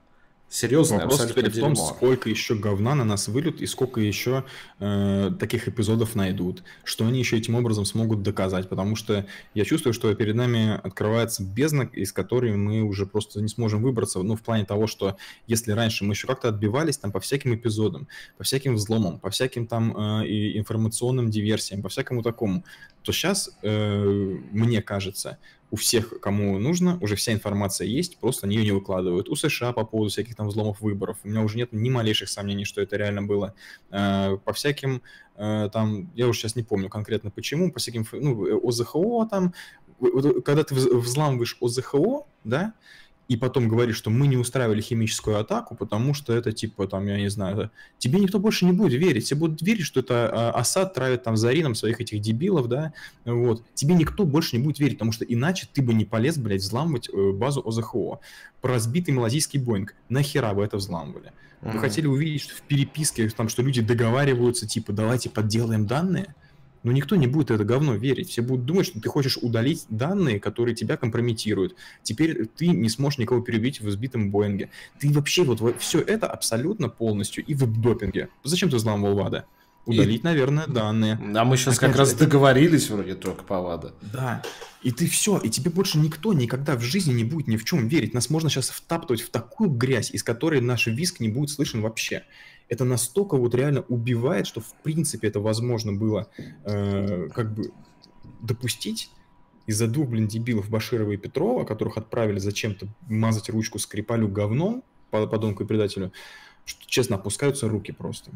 Серьезно, Вопрос теперь в том, сколько еще говна на нас выльют и сколько еще э, таких эпизодов найдут, что они еще этим образом смогут доказать, потому что я чувствую, что перед нами открывается бездна, из которой мы уже просто не сможем выбраться, ну, в плане того, что если раньше мы еще как-то отбивались там по всяким эпизодам, по всяким взломам, по всяким там э, и информационным диверсиям, по всякому такому, то сейчас, э, мне кажется, у всех, кому нужно, уже вся информация есть, просто они ее не выкладывают. У США по поводу всяких там взломов выборов. У меня уже нет ни малейших сомнений, что это реально было. Э, по всяким э, там, я уже сейчас не помню конкретно почему, по всяким, ну, ОЗХО там, когда ты взламываешь ОЗХО, да, и потом говоришь, что мы не устраивали химическую атаку, потому что это типа там, я не знаю, тебе никто больше не будет верить. Все будут верить, что это а, Асад травит там Зарином своих этих дебилов, да, вот. Тебе никто больше не будет верить, потому что иначе ты бы не полез, блядь, взламывать э, базу ОЗХО. Про разбитый малазийский Боинг. Нахера вы это взламывали? Вы mm-hmm. хотели увидеть что в переписке, там, что люди договариваются, типа, давайте подделаем данные? Но никто не будет это говно верить. Все будут думать, что ты хочешь удалить данные, которые тебя компрометируют. Теперь ты не сможешь никого перебить в избитом Боинге. Ты вообще вот все это абсолютно полностью и в допинге. Зачем ты взламывал ВАДА? Удалить, и... наверное, данные. А мы сейчас Опять как раз это... договорились вроде только по ВАДА. Да. И ты все, и тебе больше никто никогда в жизни не будет ни в чем верить. Нас можно сейчас втаптывать в такую грязь, из которой наш виск не будет слышен вообще это настолько вот реально убивает, что в принципе это возможно было э, как бы допустить из-за двух, блин, дебилов Баширова и Петрова, которых отправили зачем-то мазать ручку Скрипалю говном, подонку и предателю, что, честно, опускаются руки просто.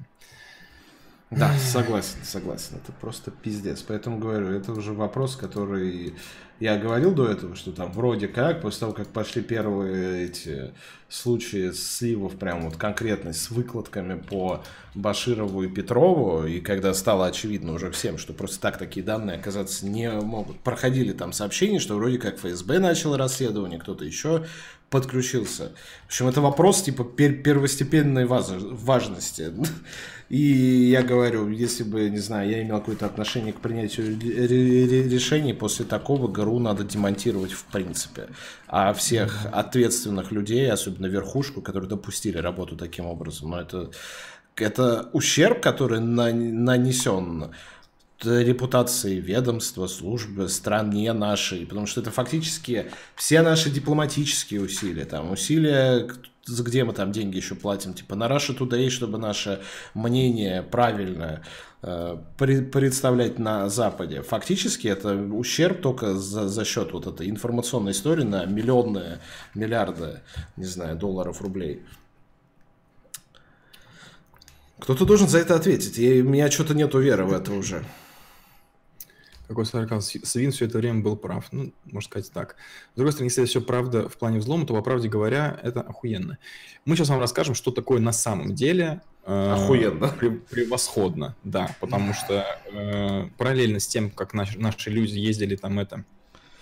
Да, согласен, согласен. Это просто пиздец. Поэтому говорю, это уже вопрос, который я говорил до этого, что там вроде как, после того, как пошли первые эти случаи сливов, прям вот конкретно с выкладками по Баширову и Петрову, и когда стало очевидно уже всем, что просто так такие данные оказаться не могут. Проходили там сообщения, что вроде как ФСБ начал расследование, кто-то еще подключился. В общем, это вопрос типа пер первостепенной важности. И я говорю, если бы, не знаю, я имел какое-то отношение к принятию решений, после такого ГРУ надо демонтировать в принципе. А всех ответственных людей, особенно верхушку, которые допустили работу таким образом, но это, это ущерб, который на, нанесен репутации ведомства, службы, стране нашей, потому что это фактически все наши дипломатические усилия, там, усилия, где мы там деньги еще платим, типа на Russia Today, чтобы наше мнение правильное э, представлять на Западе. Фактически это ущерб только за, за счет вот этой информационной истории на миллионы, миллиарды, не знаю, долларов, рублей. Кто-то должен за это ответить. И у меня что-то нету веры в это уже какой сарказм, Свин все это время был прав. Ну, можно сказать так. С другой стороны, если это все правда в плане взлома, то, по правде говоря, это охуенно. Мы сейчас вам расскажем, что такое на самом деле э, Охуенно. Превосходно, да, потому что э, параллельно с тем, как наши, наши люди ездили там это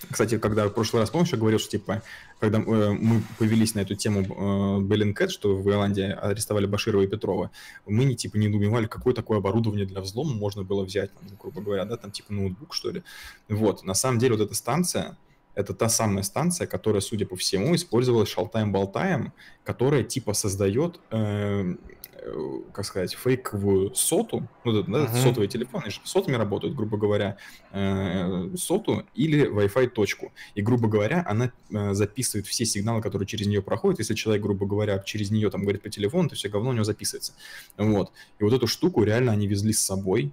кстати, когда в прошлый раз, помнишь, я говорил, что, типа, когда э, мы повелись на эту тему э, Беллинкет, что в Ирландии арестовали Баширова и Петрова, мы, не, типа, не думали, какое такое оборудование для взлома можно было взять, там, грубо говоря, да, там, типа, ноутбук, что ли. Вот, на самом деле, вот эта станция, это та самая станция, которая, судя по всему, использовалась Шалтаем-Болтаем, которая, типа, создает э, как сказать, фейковую соту, ну, да, uh-huh. сотовые телефоны же сотами работают, грубо говоря, э, соту или Wi-Fi точку. И, грубо говоря, она э, записывает все сигналы, которые через нее проходят. Если человек, грубо говоря, через нее там говорит по телефону, то все говно у него записывается. Вот. И вот эту штуку реально они везли с собой.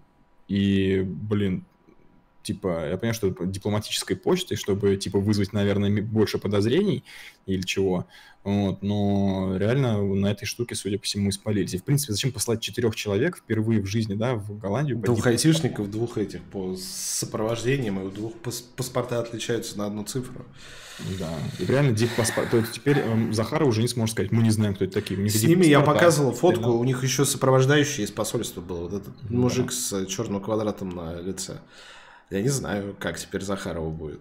И, блин, типа, я понимаю, что дипломатической почтой, чтобы, типа, вызвать, наверное, больше подозрений или чего, вот, но реально на этой штуке, судя по всему, испалились. И, в принципе, зачем послать четырех человек впервые в жизни, да, в Голландию? Двух айтишников, двух этих по сопровождениям, и у двух паспорта отличаются на одну цифру. Да, и реально диппаспорт. То есть теперь эм, Захара уже не сможет сказать, мы не знаем, кто это такие. У них с ними я показывал фотку, у них еще сопровождающий из посольства был, вот этот да. мужик с черным квадратом на лице. Я не знаю, как теперь Захарова будет.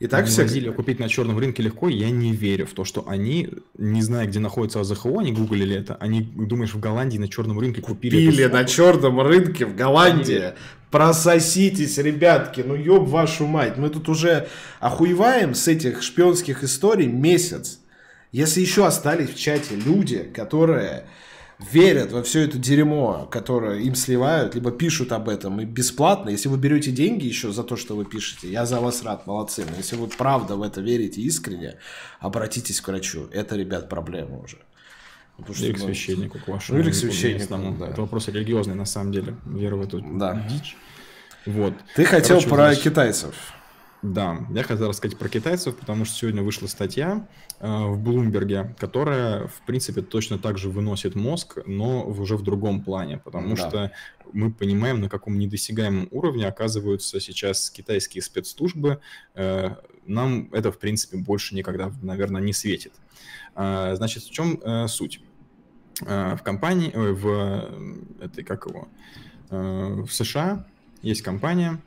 И так все... Возили купить на черном рынке легко, я не верю в то, что они, не зная, где находится АЗХО, они гуглили это, они, думаешь, в Голландии на черном рынке купили... Купили на черном рынке в Голландии. Они... Прососитесь, ребятки, ну ёб вашу мать. Мы тут уже охуеваем с этих шпионских историй месяц. Если еще остались в чате люди, которые верят во все это дерьмо, которое им сливают, либо пишут об этом и бесплатно. Если вы берете деньги еще за то, что вы пишете, я за вас рад, молодцы. Но если вы правда в это верите искренне, обратитесь к врачу. Это, ребят, проблема уже. Потому что, или к ну, священнику, к вашему. Ну, или к священнику, да. Это вопрос религиозный, на самом деле. Вера в эту да. дичь. Вот. Ты хотел Короче, про значит, китайцев. Да, я хотел рассказать про китайцев, потому что сегодня вышла статья э, в Блумберге, которая, в принципе, точно так же выносит мозг, но уже в другом плане, потому да. что мы понимаем, на каком недосягаемом уровне оказываются сейчас китайские спецслужбы. Э, нам это, в принципе, больше никогда, наверное, не светит. Э, значит, в чем э, суть? Э, в компании, э, в этой, как его, э, в США есть компания,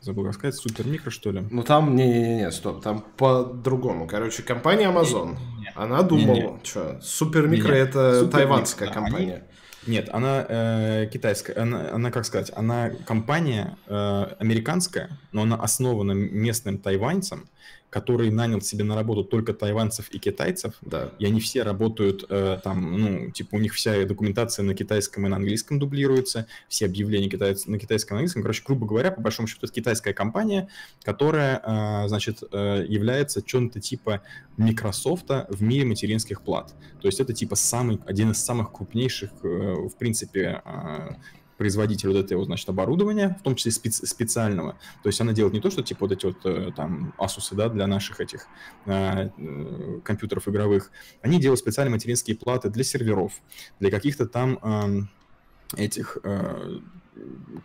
забыл как сказать, Супермикро, что ли? Ну там, не-не-не, стоп, там по-другому. Короче, компания Amazon, не, не, она думала, что Супермикро это Супер тайванская да, компания. Они... Нет, она э, китайская, она, она, как сказать, она компания э, американская, но она основана местным тайваньцем, который нанял себе на работу только тайванцев и китайцев, да. и они все работают э, там, ну, типа у них вся документация на китайском и на английском дублируется, все объявления китайц... на китайском и на английском. Короче, грубо говоря, по большому счету, это китайская компания, которая, э, значит, э, является чем-то типа Microsoft в мире материнских плат. То есть это типа самый, один из самых крупнейших, э, в принципе, э, производитель вот этого, значит, оборудования, в том числе специ- специального. То есть она делает не то, что типа вот эти вот э, там Asus, да, для наших этих э, э, компьютеров игровых. Они делают специальные материнские платы для серверов, для каких-то там э, этих э,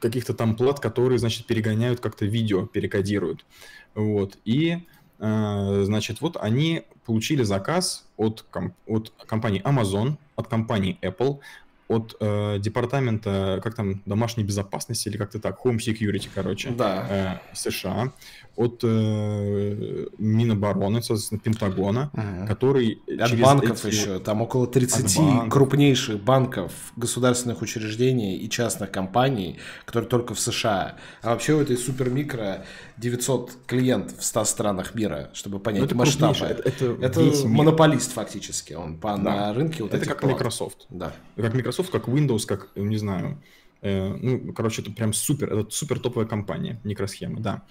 каких-то там плат, которые, значит, перегоняют как-то видео, перекодируют. Вот. И, э, значит, вот они получили заказ от, комп- от компании Amazon, от компании Apple, от э, департамента, как там, домашней безопасности или как-то так, Home Security, короче, да. э, США, от э, Минобороны, соответственно, Пентагона, ага. который... От банков эти... еще, там около 30 банков. крупнейших банков, государственных учреждений и частных компаний, которые только в США. А вообще у этой супермикро 900 клиентов в 100 странах мира, чтобы понять это масштабы. Это, это, это монополист фактически, он по, да. на рынке вот Это как плат. Microsoft. Да. Как Microsoft, как Windows, как, не знаю, ну, короче, это прям супер, это супер топовая компания, микросхемы, да.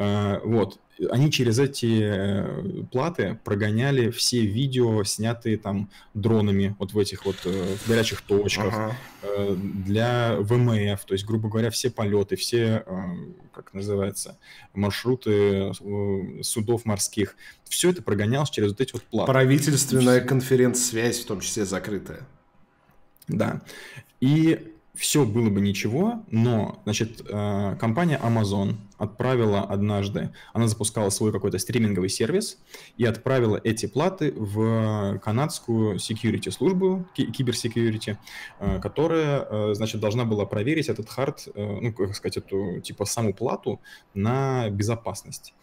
Э, вот, они через эти э, платы прогоняли все видео, снятые там дронами, вот в этих вот э, в горячих точках, ага. для ВМФ, то есть, грубо говоря, все полеты, все, как называется, маршруты судов морских, все это прогонялось через вот эти вот платы. Правительственная конференц-связь, в том числе закрытая. Да. И все было бы ничего, но, значит, э, компания Amazon отправила однажды, она запускала свой какой-то стриминговый сервис и отправила эти платы в канадскую security службу, киберсекьюрити, э, которая, э, значит, должна была проверить этот хард, ну, как сказать, эту, типа, саму плату на безопасность.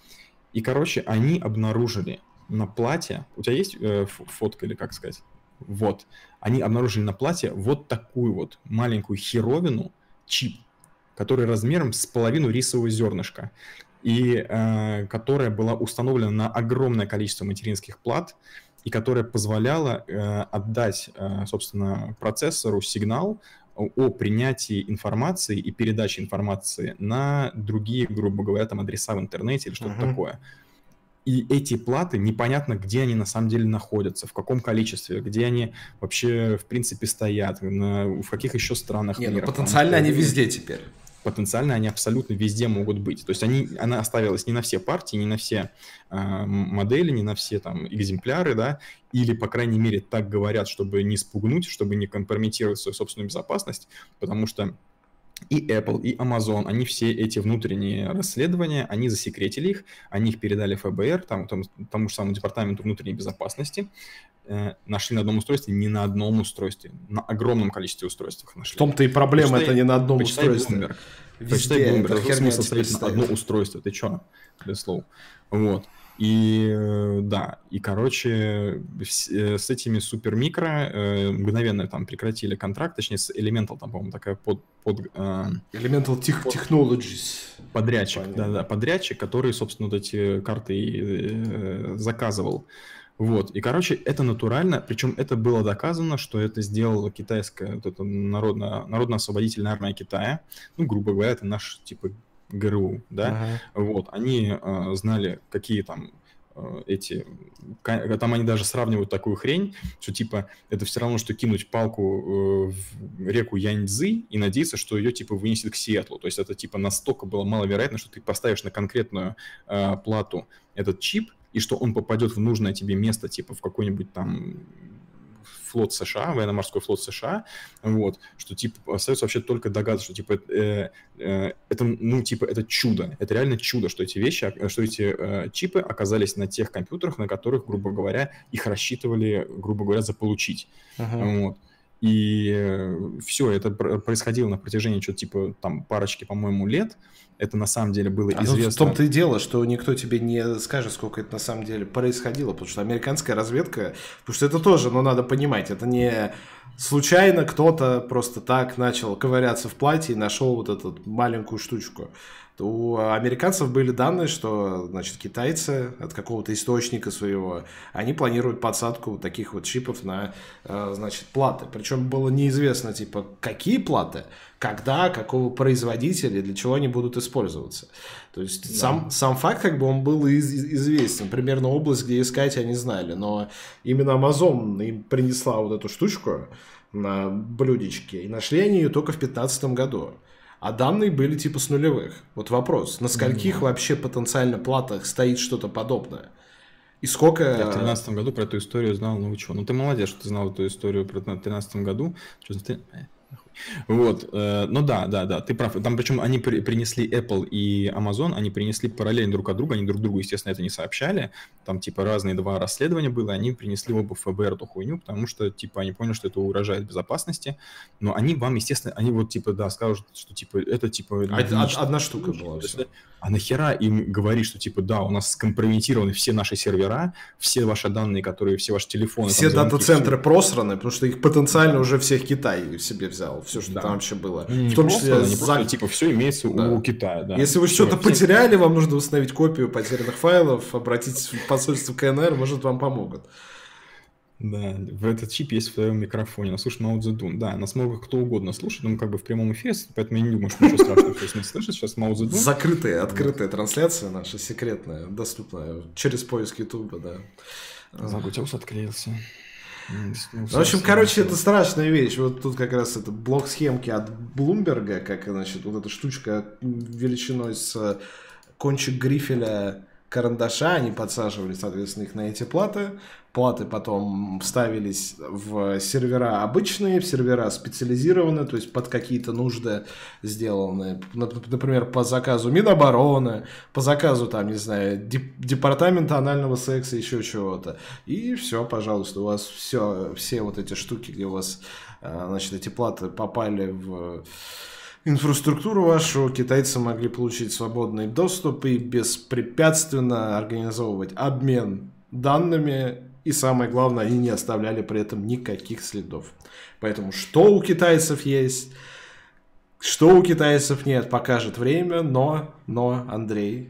И, короче, они обнаружили на плате, у тебя есть фотка или как сказать? Вот. Они обнаружили на платье вот такую вот маленькую херовину, чип, который размером с половину рисового зернышка, и э, которая была установлена на огромное количество материнских плат, и которая позволяла э, отдать, э, собственно, процессору сигнал о принятии информации и передаче информации на другие, грубо говоря, там адреса в интернете или что-то uh-huh. такое. И эти платы непонятно, где они на самом деле находятся, в каком количестве, где они вообще в принципе стоят, на, в каких еще странах Нет, ну, мира. Ну, потенциально они везде теперь. Потенциально они абсолютно везде могут быть. То есть они, она оставилась не на все партии, не на все э, модели, не на все там экземпляры, да, или, по крайней мере, так говорят, чтобы не спугнуть, чтобы не компрометировать свою собственную безопасность, потому что и Apple, и Amazon, они все эти внутренние расследования, они засекретили их, они их передали ФБР, там, тому, тому же самому департаменту внутренней безопасности, э, нашли на одном устройстве, не на одном устройстве, на огромном количестве устройств нашли. В том-то и проблема, почитай, это не на одном устройстве. Bloomberg. Везде почитай Bloomberg, это смысл стоит на одно устройство, ты чё, без слов. Вот. И э, да, и короче, э, с этими супермикро э, мгновенно там прекратили контракт, точнее с Elemental, там, по-моему, такая под... под Elemental под, Technologies. Подрядчик, да-да, подрядчик, который, собственно, вот эти карты и заказывал. Вот, и, короче, это натурально, причем это было доказано, что это сделала китайская, вот эта народная, народно-освободительная армия Китая, ну, грубо говоря, это наш, типа, ГРУ, да, ага. вот, они э, знали, какие там э, эти, там они даже сравнивают такую хрень, что типа это все равно, что кинуть палку э, в реку Яньцзы и надеяться, что ее типа вынесет к Сиэтлу. То есть это типа настолько было маловероятно, что ты поставишь на конкретную э, плату этот чип, и что он попадет в нужное тебе место, типа в какой-нибудь там флот США, военно-морской флот США, вот, что, типа, остается вообще только догадываться, что, типа, э, э, это, ну, типа, это чудо, это реально чудо, что эти вещи, что эти э, чипы оказались на тех компьютерах, на которых, грубо говоря, их рассчитывали, грубо говоря, заполучить, uh-huh. вот. И э, все, это происходило на протяжении что-то типа там парочки, по-моему, лет. Это на самом деле было а известно. в том-то и дело, что никто тебе не скажет, сколько это на самом деле происходило, потому что американская разведка, потому что это тоже, ну, надо понимать, это не случайно кто-то просто так начал ковыряться в платье и нашел вот эту маленькую штучку у американцев были данные, что, значит, китайцы от какого-то источника своего, они планируют подсадку таких вот чипов на, э, значит, платы. Причем было неизвестно, типа, какие платы, когда, какого производителя, для чего они будут использоваться. То есть да. сам, сам факт, как бы, он был из, известен. Примерно область, где искать, они знали. Но именно Amazon им принесла вот эту штучку на блюдечке, и нашли они ее только в 2015 году а данные были типа с нулевых. Вот вопрос, на скольких mm-hmm. вообще потенциально платах стоит что-то подобное? И сколько... Я в 2013 году про эту историю знал, ну вы чего? Ну ты молодец, что ты знал эту историю про 2013 году. Что ты... Вот, ну да, да, да, ты прав. Там причем они при, принесли Apple и Amazon, они принесли параллельно друг от друга, они друг другу, естественно, это не сообщали. Там типа разные два расследования было, они принесли оба ФБР эту хуйню, потому что типа они поняли, что это угрожает безопасности. Но они вам, естественно, они вот типа да скажут, что типа это типа одна, одна штука была. Все. А нахера им говорить, что типа да, у нас скомпрометированы все наши сервера, все ваши данные, которые, все ваши телефоны. Все дата-центры все... просраны, потому что их потенциально уже всех Китай себе взял, все, что да. там вообще было. Не в том просто, числе, не просто, типа, все имеется да. у Китая, да. Если вы что-то потеряли, вам нужно установить копию потерянных файлов, обратитесь в посольство КНР, может, вам помогут. Да, в этот чип есть в твоем микрофоне. Нас слушает Мао Цзэдун. Да, нас может кто угодно слушать, но мы как бы в прямом эфире, поэтому я не думаю, что ничего страшного, если нас слышит сейчас Мао Цзэдун. Закрытая, открытая трансляция наша, секретная, доступная через поиск Ютуба, да. Загутелся, отклеился. Ну, в общем, короче, это страшная вещь. Вот тут как раз это блок схемки от Блумберга, как, значит, вот эта штучка величиной с кончик грифеля карандаша, они подсаживали, соответственно, их на эти платы. Платы потом ставились в сервера обычные, в сервера специализированные, то есть под какие-то нужды сделанные. Например, по заказу Минобороны, по заказу, там, не знаю, Департамента анального секса, еще чего-то. И все, пожалуйста, у вас все, все вот эти штуки, где у вас, а, значит, эти платы попали в инфраструктуру вашу китайцы могли получить свободный доступ и беспрепятственно организовывать обмен данными и самое главное, они не оставляли при этом никаких следов. Поэтому что у китайцев есть, что у китайцев нет, покажет время, но, но, Андрей,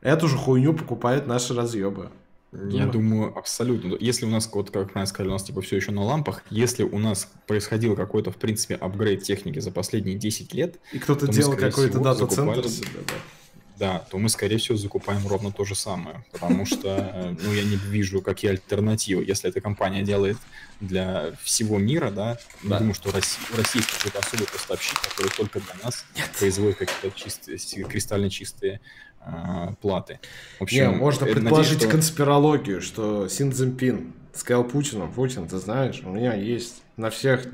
эту же хуйню покупают наши разъебы. Я ну, думаю, абсолютно. Если у нас, вот как мы сказали, у нас типа все еще на лампах, если у нас происходил какой-то, в принципе, апгрейд техники за последние 10 лет... И кто-то делал какой-то дата-центр да. Да, то мы, скорее всего, закупаем ровно то же самое, потому что, ну, я не вижу, какие альтернативы. Если эта компания делает для всего мира, да, да. я думаю, что Россия, российский какой-то особый поставщик, который только для нас Нет. производит какие-то чистые, кристально чистые э, платы. В общем, Не, можно предположить надеюсь, что... конспирологию, что Син Цзиньпин сказал Путину, Путин, ты знаешь, у меня есть на всех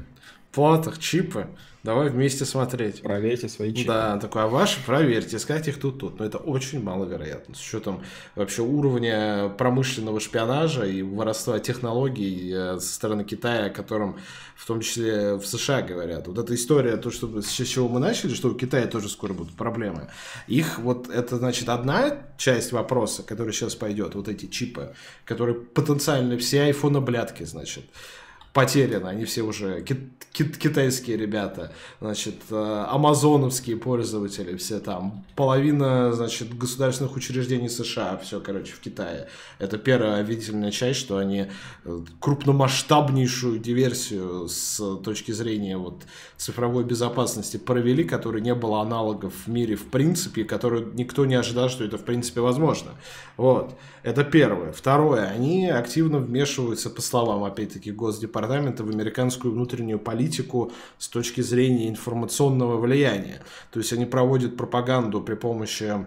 платах чипы, Давай вместе смотреть. Проверьте свои чипы. Да, такой, а ваши проверьте, искать их тут-тут. Но это очень маловероятно. С учетом вообще уровня промышленного шпионажа и воровства технологий э, со стороны Китая, о котором в том числе в США говорят. Вот эта история, то, что, с чего мы начали, что у Китая тоже скоро будут проблемы. Их вот, это значит одна часть вопроса, которая сейчас пойдет, вот эти чипы, которые потенциально все айфоны блядки, значит потеряно, они все уже кит кит китайские ребята, значит, э, амазоновские пользователи, все там, половина, значит, государственных учреждений США, все, короче, в Китае. Это первая видительная часть, что они э, крупномасштабнейшую диверсию с точки зрения вот цифровой безопасности провели, которой не было аналогов в мире в принципе, которую никто не ожидал, что это в принципе возможно. Вот. Это первое. Второе. Они активно вмешиваются, по словам, опять-таки, Госдепартамента, в американскую внутреннюю политику с точки зрения информационного влияния. То есть они проводят пропаганду при помощи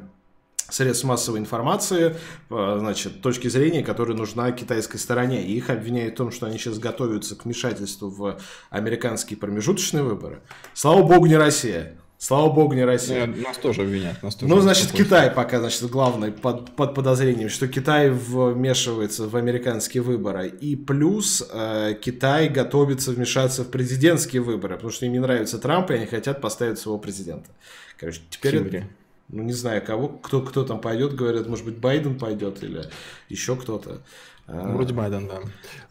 средств массовой информации, э, значит, точки зрения, которая нужна китайской стороне. И их обвиняют в том, что они сейчас готовятся к вмешательству в американские промежуточные выборы. Слава богу, не Россия. Слава богу, не Россия. Нет, нас тоже обвинят. Нас тоже ну, значит, Китай пока, значит, главный под, под подозрением, что Китай вмешивается в американские выборы. И плюс э, Китай готовится вмешаться в президентские выборы, потому что им не нравится Трамп, и они хотят поставить своего президента. Короче, теперь... Это, ну, не знаю, кого, кто, кто там пойдет, говорят, может быть, Байден пойдет или еще кто-то. Ну, вроде Байден, да.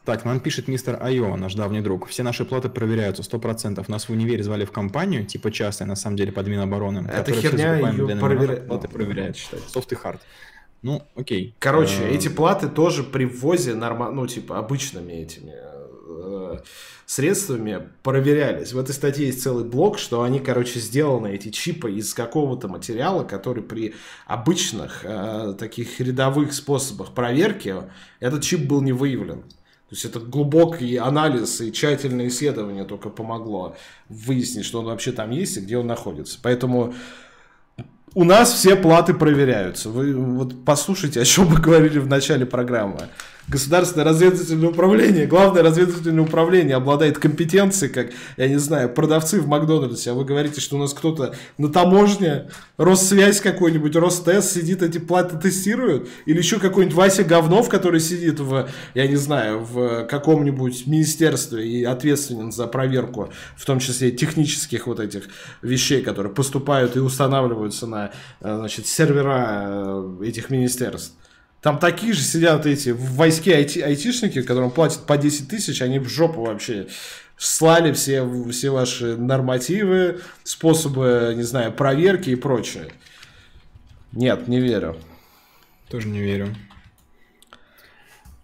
Так, нам пишет мистер Айо, наш давний друг. Все наши платы проверяются, 100%. Нас в универе звали в компанию, типа частная, на самом деле, под Минобороны. Это херня, ее проверяют. Платы проверяют, считать. Софт и хард. Ну, окей. Короче, э, эти платы тоже при ввозе нормально, ну, типа, обычными этими э, средствами проверялись. В этой статье есть целый блок, что они, короче, сделаны, эти чипы, из какого-то материала, который при обычных э, таких рядовых способах проверки, этот чип был не выявлен. То есть это глубокий анализ и тщательное исследование только помогло выяснить, что он вообще там есть и где он находится. Поэтому у нас все платы проверяются. Вы вот послушайте, о чем мы говорили в начале программы. Государственное разведывательное управление, главное разведывательное управление обладает компетенцией, как, я не знаю, продавцы в Макдональдсе, а вы говорите, что у нас кто-то на таможне, Россвязь какой-нибудь, Ростест сидит, эти платы тестируют, или еще какой-нибудь Вася Говнов, который сидит в, я не знаю, в каком-нибудь министерстве и ответственен за проверку, в том числе технических вот этих вещей, которые поступают и устанавливаются на, э, значит, сервера э, этих министерств. Там такие же сидят эти в войске айти, айтишники, которым платят по 10 тысяч, они в жопу вообще слали все, все ваши нормативы, способы, не знаю, проверки и прочее. Нет, не верю. Тоже не верю.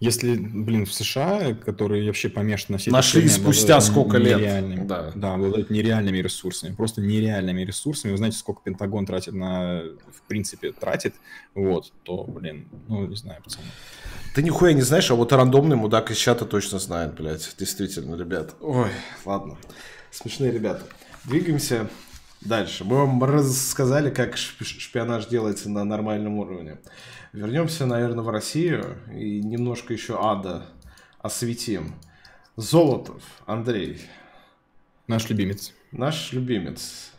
Если, блин, в США, которые вообще помешаны на все Нашли спустя сколько лет. Да. да, обладают нереальными ресурсами, просто нереальными ресурсами. Вы знаете, сколько Пентагон тратит на, в принципе, тратит, вот, то, блин, ну, не знаю, пацаны. Ты нихуя не знаешь, а вот рандомный мудак из чата точно знает, блядь, действительно, ребят. Ой, ладно, смешные ребята. Двигаемся дальше. Мы вам рассказали, как шпионаж делается на нормальном уровне. Вернемся, наверное, в Россию и немножко еще ада осветим. Золотов, Андрей. Наш любимец. Наш любимец.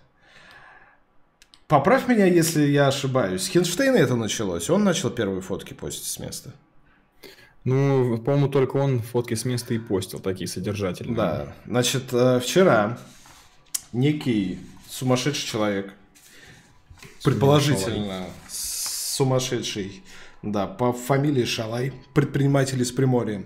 Поправь меня, если я ошибаюсь. С Хинштейна это началось. Он начал первые фотки постить с места. Ну, по-моему, только он фотки с места и постил, такие содержательные. Да. Значит, э, вчера некий сумасшедший человек, предположительно сумасшедший, да, по фамилии Шалай, предприниматель из Приморья,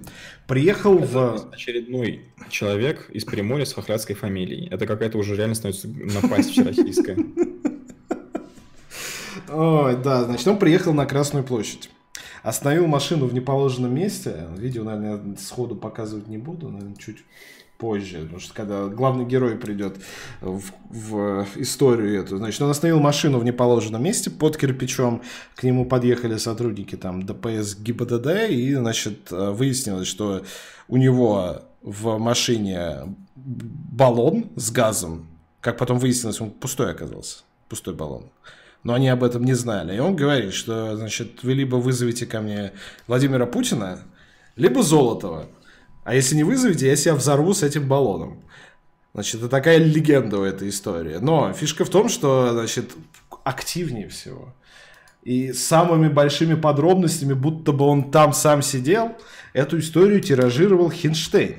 приехал это в... Очередной человек из Приморья с хохлядской фамилией. Это какая-то уже реально становится напасть всероссийская. Ой, да, значит, он приехал на Красную площадь. Остановил машину в неположенном месте. Видео, наверное, сходу показывать не буду, наверное, чуть позже, потому что когда главный герой придет в, в историю эту, значит, он остановил машину в неположенном месте под кирпичом, к нему подъехали сотрудники там ДПС ГИБДД, и, значит, выяснилось, что у него в машине баллон с газом, как потом выяснилось, он пустой оказался, пустой баллон. Но они об этом не знали. И он говорит, что, значит, вы либо вызовете ко мне Владимира Путина, либо Золотова. А если не вызовете, я себя взорву с этим баллоном. Значит, это такая легенда у этой истории. Но фишка в том, что, значит, активнее всего. И самыми большими подробностями, будто бы он там сам сидел, эту историю тиражировал Хинштейн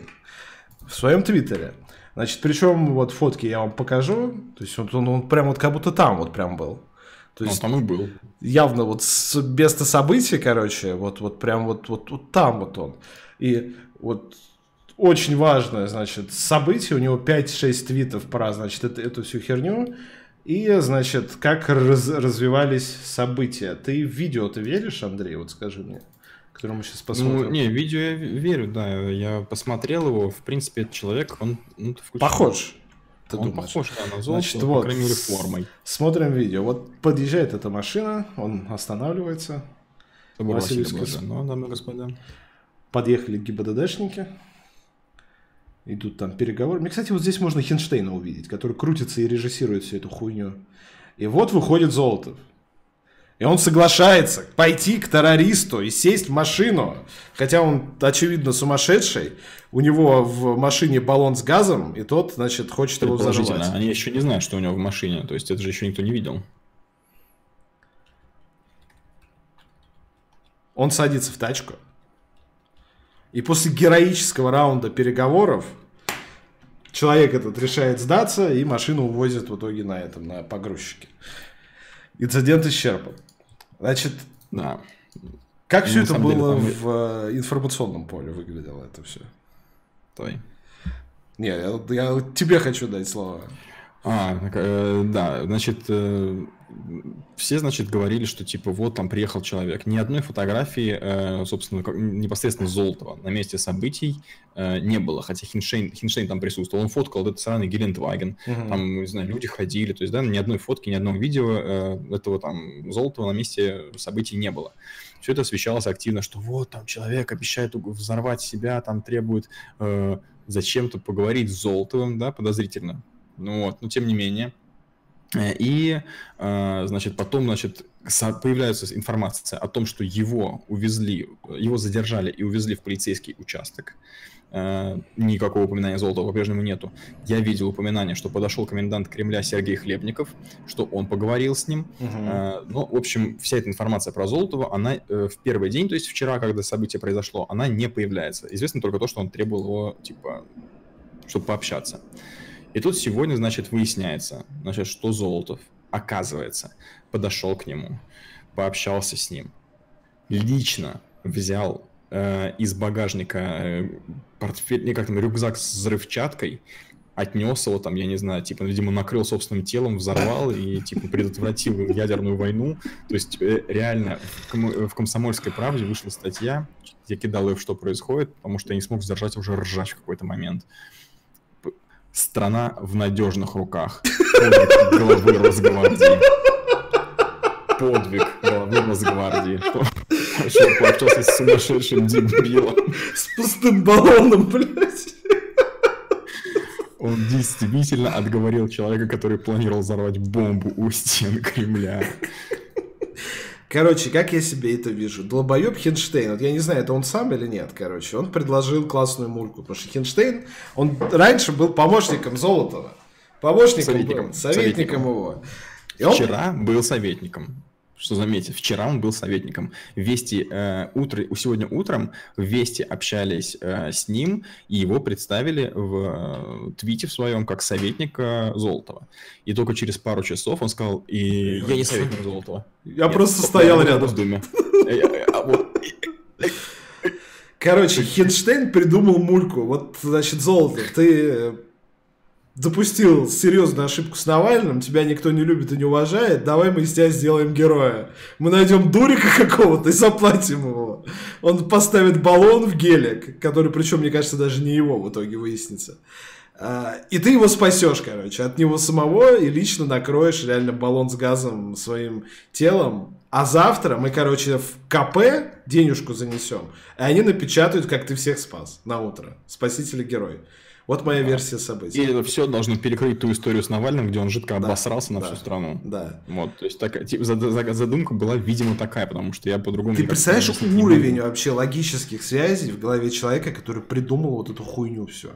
в своем твиттере. Значит, причем вот фотки я вам покажу. То есть он, он, он прям вот как будто там вот прям был. То есть, он там и был. Явно вот с места события, короче, вот, вот прям вот, вот, вот там вот он. И вот очень важное, значит, событие, у него 5-6 твитов про, значит, это, эту всю херню, и, значит, как раз, развивались события. Ты в видео ты веришь, Андрей, вот скажи мне, которое мы сейчас посмотрим? Ну, не, видео я верю, да, я посмотрел его, в принципе, этот человек, он... Ну, Похож. Ты он думаешь? похож да, на золото, Значит, вот, по крайней мере, формой. Смотрим видео. Вот подъезжает эта машина, он останавливается. Василий Ну, дамы и господа подъехали ГИБДДшники, идут там переговоры. Мне, кстати, вот здесь можно Хинштейна увидеть, который крутится и режиссирует всю эту хуйню. И вот выходит Золотов. И он соглашается пойти к террористу и сесть в машину. Хотя он, очевидно, сумасшедший. У него в машине баллон с газом, и тот, значит, хочет его взорвать. Они еще не знают, что у него в машине. То есть это же еще никто не видел. Он садится в тачку. И после героического раунда переговоров человек этот решает сдаться, и машину увозят в итоге на этом, на погрузчике. Инцидент исчерпан. Значит, да. как все это было деле, в э, информационном поле выглядело это все? Той. Не, я, я тебе хочу дать слово. А, э, да, значит, э, все, значит, говорили, что типа вот там приехал человек. Ни одной фотографии, э, собственно, непосредственно Золотого на месте событий э, не было, хотя Хинштейн, Хинштейн там присутствовал. Он фоткал этот странный Гелендваген, угу. там, не знаю, люди ходили, то есть, да, ни одной фотки, ни одного видео э, этого там Золотого на месте событий не было. Все это освещалось активно, что вот там человек обещает взорвать себя, там требует зачем-то поговорить с Золотовым, да, подозрительно. Ну вот, но тем не менее, И, значит, потом, значит, появляется информация о том, что его увезли, его задержали и увезли в полицейский участок. Э, никакого упоминания Золотого по-прежнему нету. Я видел упоминание, что подошел комендант Кремля Сергей Хлебников, что он поговорил с ним. Угу. Ну, в общем, вся эта информация про Золотого, она э, в первый день, то есть вчера, когда событие произошло, она не появляется. Известно только то, что он требовал его, типа, чтобы пообщаться. И тут сегодня, значит, выясняется, значит, что Золотов, оказывается, подошел к нему, пообщался с ним, лично взял э, из багажника э, портфель, не как там, рюкзак с взрывчаткой, отнес его там, я не знаю, типа, видимо, накрыл собственным телом, взорвал и, типа, предотвратил ядерную войну. То есть, э, реально, в, ком- в «Комсомольской правде» вышла статья, я кидал ее в что происходит, потому что я не смог сдержать уже ржать в какой-то момент. Страна в надежных руках. Главы Росгвардии. Подвиг главы Росгвардии. Что Пошел пообщался с сумасшедшим дебилом. С пустым баллоном, блядь. Он действительно отговорил человека, который планировал взорвать бомбу у стен Кремля. Короче, как я себе это вижу? Долбоеб Хинштейн, вот я не знаю, это он сам или нет, короче, он предложил классную мульку, потому что Хинштейн, он раньше был помощником Золотова, помощником, советником, был, советником, советником. его. И он... Вчера был советником что заметьте, вчера он был советником. Вести э, утро, сегодня утром в Вести общались э, с ним, и его представили в э, твите в своем как советника Золотова. И только через пару часов он сказал, и я не советник Золотова. Я Нет, просто стоял рядом. В Думе. Короче, Хинштейн придумал мульку. Вот, значит, Золотов, ты допустил серьезную ошибку с Навальным, тебя никто не любит и не уважает, давай мы из тебя сделаем героя. Мы найдем дурика какого-то и заплатим его. Он поставит баллон в гелик, который, причем, мне кажется, даже не его в итоге выяснится. А, и ты его спасешь, короче, от него самого и лично накроешь реально баллон с газом своим телом. А завтра мы, короче, в КП денежку занесем, и они напечатают, как ты всех спас на утро. Спаситель-герой. Вот моя версия событий. И это все должно перекрыть ту историю с Навальным, где он жидко да, обосрался на да, всю страну. Да. Вот, то есть так, типа, задумка была, видимо, такая, потому что я по-другому... Ты представляешь уровень вообще логических связей в голове человека, который придумал вот эту хуйню все?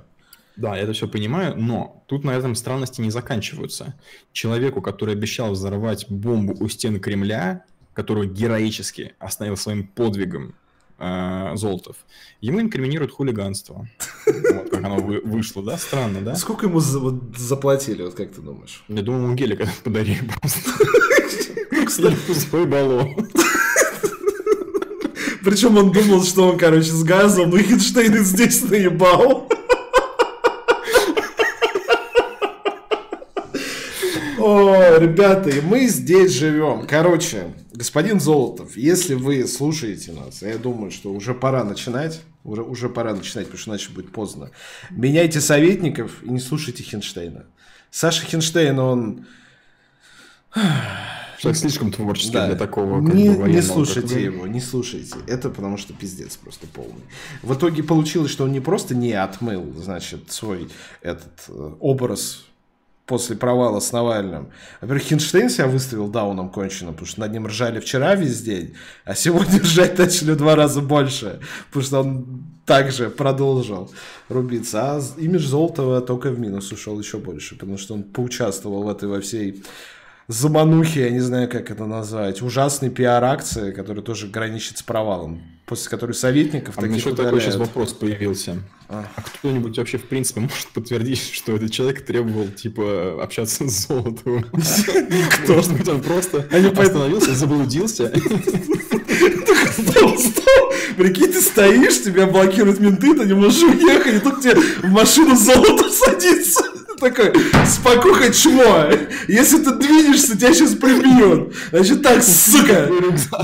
Да, я это все понимаю, но тут на этом странности не заканчиваются. Человеку, который обещал взорвать бомбу у стен Кремля, которую героически остановил своим подвигом э, Золотов, ему инкриминируют хулиганство. Вот как оно вышло, да? Странно, да? Сколько ему за, вот, заплатили, вот как ты думаешь? Я думаю, ему гелик подарили просто. Кстати, пустой баллон. Причем он думал, что он, короче, с газом, но Хинштейн здесь наебал. О, ребята, и мы здесь живем. Короче, господин Золотов, если вы слушаете нас, я думаю, что уже пора начинать. Уже, уже пора начинать, потому что иначе будет поздно. Меняйте советников и не слушайте Хинштейна. Саша Хинштейн, он... Человек слишком творческий да. для такого как не, бы, не слушайте его, не слушайте. Это потому что пиздец просто полный. В итоге получилось, что он не просто не отмыл, значит, свой этот э, образ после провала с Навальным. Во-первых, Хинштейн себя выставил дауном кончено, потому что над ним ржали вчера весь день, а сегодня ржать начали в два раза больше, потому что он также продолжил рубиться. А имидж Золотого только в минус ушел еще больше, потому что он поучаствовал в этой во всей заманухи, я не знаю, как это назвать, ужасной пиар-акции, которая тоже граничит с провалом, после которой советников а таких еще такой сейчас вопрос появился. А. а кто-нибудь вообще, в принципе, может подтвердить, что этот человек требовал, типа, общаться с Золотовым? Никто. Может быть, он просто остановился, заблудился? Прикинь, ты стоишь, тебя блокируют менты, ты не можешь уехать, и тут тебе в машину золото садится такой, спокуха чмо, если ты двинешься, тебя сейчас прибьют. Значит так, сука,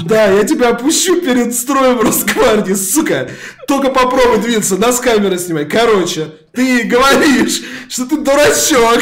да, я тебя опущу перед строем Росгвардии, сука, только попробуй двинуться, нас камеры снимай. Короче, ты говоришь, что ты дурачок,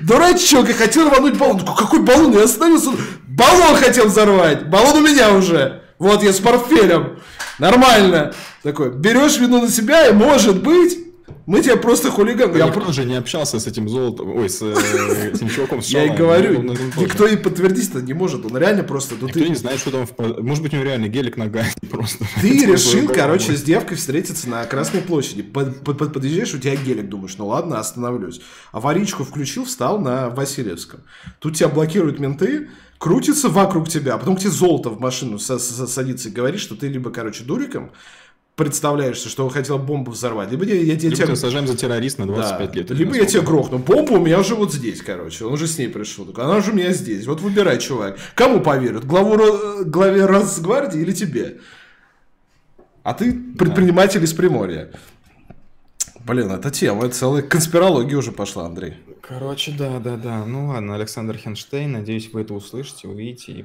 дурачок, и хотел рвануть баллон. Ну, какой баллон? Я остановился, баллон хотел взорвать, баллон у меня уже. Вот я с портфелем, нормально. Такой, берешь вину на себя, и может быть, Мы тебе просто хулиган. Я тоже не общался с этим золотом, ой, с э, этим чуваком Я и говорю, никто и подтвердить-то не может, он реально просто... Никто не знает, что там... Может быть, у него реально гелик нога просто. Ты решил, короче, с девкой встретиться на Красной площади. Подъезжаешь, у тебя гелик, думаешь, ну ладно, остановлюсь. Аварийку включил, встал на Васильевском. Тут тебя блокируют менты, крутится вокруг тебя, а потом к тебе золото в машину садится и говорит, что ты либо, короче, дуриком, представляешься, что он хотел бомбу взорвать, либо я, я либо тебя... сажаем за террорист на 25 да. лет. Либо я тебя грохну. Бомба у меня уже вот здесь, короче. Он уже с ней пришел. Она уже у меня здесь. Вот выбирай, чувак. Кому поверят? Главу, главе Росгвардии или тебе? А ты предприниматель да. из Приморья. Блин, это тема, это целая конспирология уже пошла, Андрей. Короче, да, да, да. Ну ладно, Александр Хенштейн, надеюсь, вы это услышите, увидите и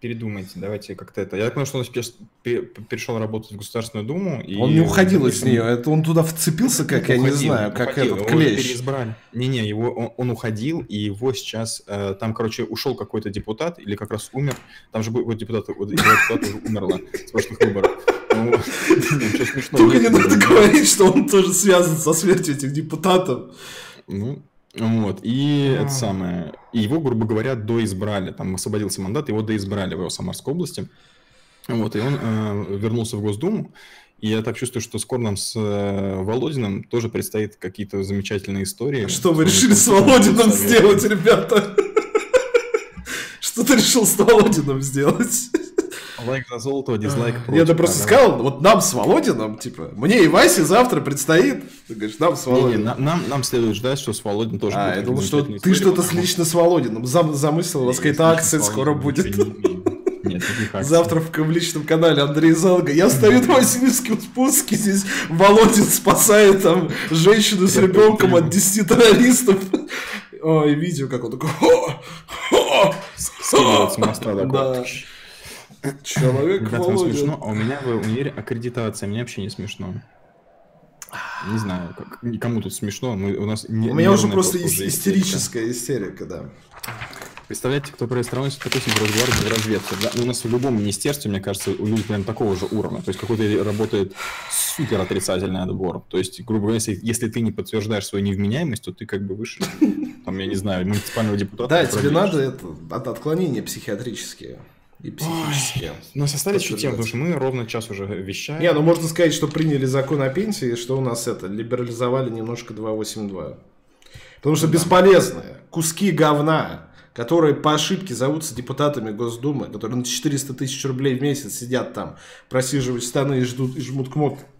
передумайте. Давайте как-то это. Я понял, что он перешел работать в Государственную Думу. И он не уходил из нее, это он туда вцепился, как я не знаю, как этот клещ. переизбрали. Не-не, его он, он уходил, и его сейчас э, там, короче, ушел какой-то депутат или как раз умер. Там же вот депутат, вот, депутат уже умерла с прошлых выборов. Ну, Только не надо говорить, что он тоже связан со смертью этих депутатов. Ну, вот, и а. это самое, и его, грубо говоря, доизбрали, там освободился мандат, его доизбрали в его Самарской области, вот, и он э, вернулся в Госдуму, и я так чувствую, что скоро нам с э, Володиным тоже предстоит какие-то замечательные истории. А что вы решили с Володиным сделать, ребята? Что ты решил с Володиным сделать? Лайк за золото, дизлайк против. Я да просто сказал, вот нам с Володином, типа, мне и Васе завтра предстоит. Ты говоришь, нам с Володином. Не, не, нам, нам следует ждать, что с Володином тоже а, будет. я думал, что ты что-то лично с Володином зам, замыслил, у вас какая-то акция скоро будет. Нет, Завтра в, в личном канале Андрей Залга. Я стою на Васильевском спуске, здесь Володин спасает там женщину с ребенком от 10 террористов. Ой, видео, как он такой... Скидывает с моста такой. Человек Ребята, вам смешно, а у меня в универе аккредитация, мне вообще не смешно. Не знаю, как, никому тут смешно, мы, у нас... Не, у меня уже просто истерическая истерика, да. Представляете, кто происходит такой себе разговор в разведке. Да? Ну, у нас в любом министерстве, мне кажется, у людей прям такого же уровня. То есть какой-то работает супер отрицательный отбор. То есть, грубо говоря, если, если ты не подтверждаешь свою невменяемость, то ты как бы выше, там, я не знаю, муниципального депутата. Да, тебе надо это, от отклонения психиатрические и психически. Ой, у нас остались еще темы, потому что мы ровно час уже вещаем. Не, ну можно сказать, что приняли закон о пенсии, что у нас это, либерализовали немножко 282. Потому что бесполезные куски говна, которые по ошибке зовутся депутатами Госдумы, которые на 400 тысяч рублей в месяц сидят там, просиживают штаны и, ждут, и жмут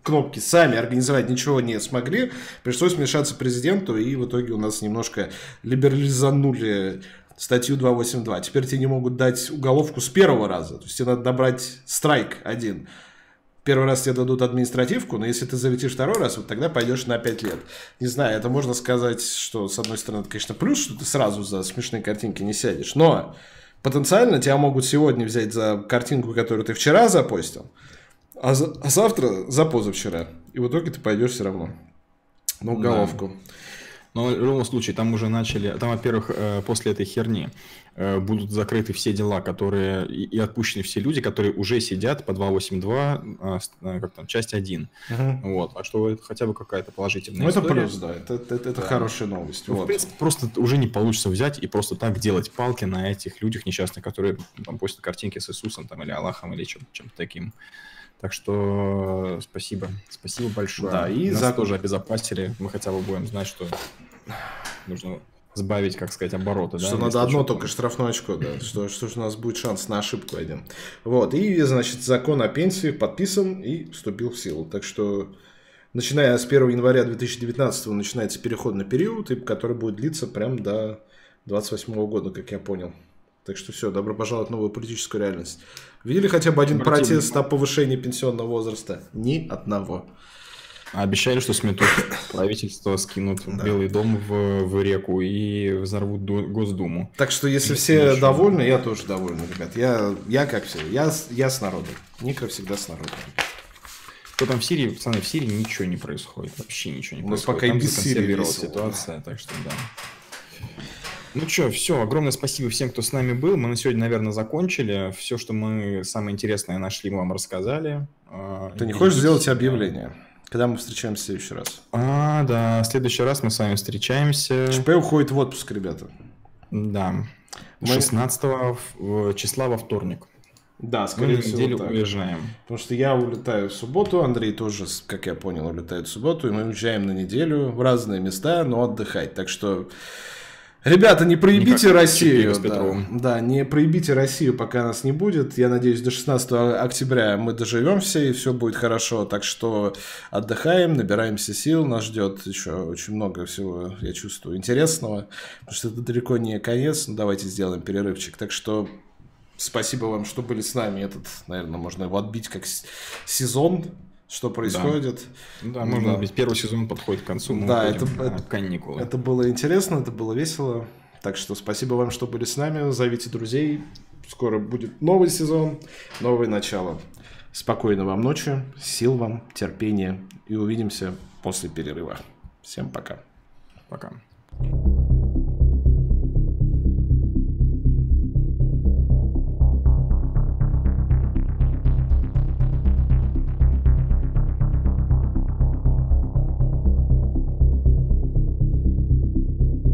кнопки, сами организовать ничего не смогли, пришлось вмешаться президенту, и в итоге у нас немножко либерализанули статью 282. Теперь тебе не могут дать уголовку с первого раза. То есть тебе надо набрать страйк один. Первый раз тебе дадут административку, но если ты залетишь второй раз, вот тогда пойдешь на 5 лет. Не знаю, это можно сказать, что с одной стороны, это, конечно, плюс, что ты сразу за смешные картинки не сядешь, но потенциально тебя могут сегодня взять за картинку, которую ты вчера запостил, а, за, а завтра за позавчера. И в итоге ты пойдешь все равно на уголовку. Да. Но в любом случае, там уже начали, там, во-первых, э, после этой херни э, будут закрыты все дела, которые, и отпущены все люди, которые уже сидят по 282, э, как там, часть 1. Угу. Вот, а что это хотя бы какая-то положительная Ну, это плюс, да, это, это, это да. хорошая новость. Ну, вот. В принципе, просто уже не получится взять и просто так делать палки на этих людях несчастных, которые там постят картинки с Иисусом там, или Аллахом, или чем- чем-то таким. Так что спасибо. Спасибо большое. Да, и Нас за... тоже обезопасили. Мы хотя бы будем знать, что нужно сбавить, как сказать, обороты. Что да, надо одно только штрафное очко, да. Что, что же у нас будет шанс на ошибку один. Вот. И, значит, закон о пенсии подписан и вступил в силу. Так что, начиная с 1 января 2019 начинается переходный период, который будет длиться прям до 28 года, как я понял. Так что все, добро пожаловать в новую политическую реальность. Видели хотя бы один Обратим... протест о повышении пенсионного возраста? Ни одного. А обещали, что сметут правительство, скинут да. Белый дом в, в реку и взорвут Госдуму. Так что, если все ничего. довольны, я тоже доволен, ребят. Я, я как все, я, я с народом. Ника всегда с народом. Что там в Сирии, пацаны, в Сирии ничего не происходит. Вообще ничего не У нас происходит. пока там и без Сирии ситуация, так что да. Ну что, все, огромное спасибо всем, кто с нами был. Мы на сегодня, наверное, закончили. Все, что мы самое интересное нашли, мы вам рассказали. А, Ты не хочешь сделать объявление? Когда мы встречаемся в следующий раз? А, да, в следующий раз мы с вами встречаемся. ЧП уходит в отпуск, ребята. Да. Мы... 16 числа во вторник. Да, скорее мы всего неделю так. уезжаем. Потому что я улетаю в субботу, Андрей тоже, как я понял, улетает в субботу, и мы уезжаем на неделю в разные места, но отдыхать. Так что Ребята, не проебите Россию. Да, да, не проебите Россию, пока нас не будет. Я надеюсь, до 16 октября мы доживем все, и все будет хорошо. Так что отдыхаем, набираемся сил. Нас ждет еще очень много всего, я чувствую, интересного. Потому что это далеко не конец. Ну, давайте сделаем перерывчик. Так что спасибо вам, что были с нами. Этот, наверное, можно его отбить как сезон что происходит. Да, да можно да. быть, первый сезон подходит к концу, да, это, это, каникулы. Это было интересно, это было весело. Так что спасибо вам, что были с нами. Зовите друзей. Скоро будет новый сезон, новое начало. Спокойной вам ночи, сил вам, терпения. И увидимся после перерыва. Всем пока. Пока.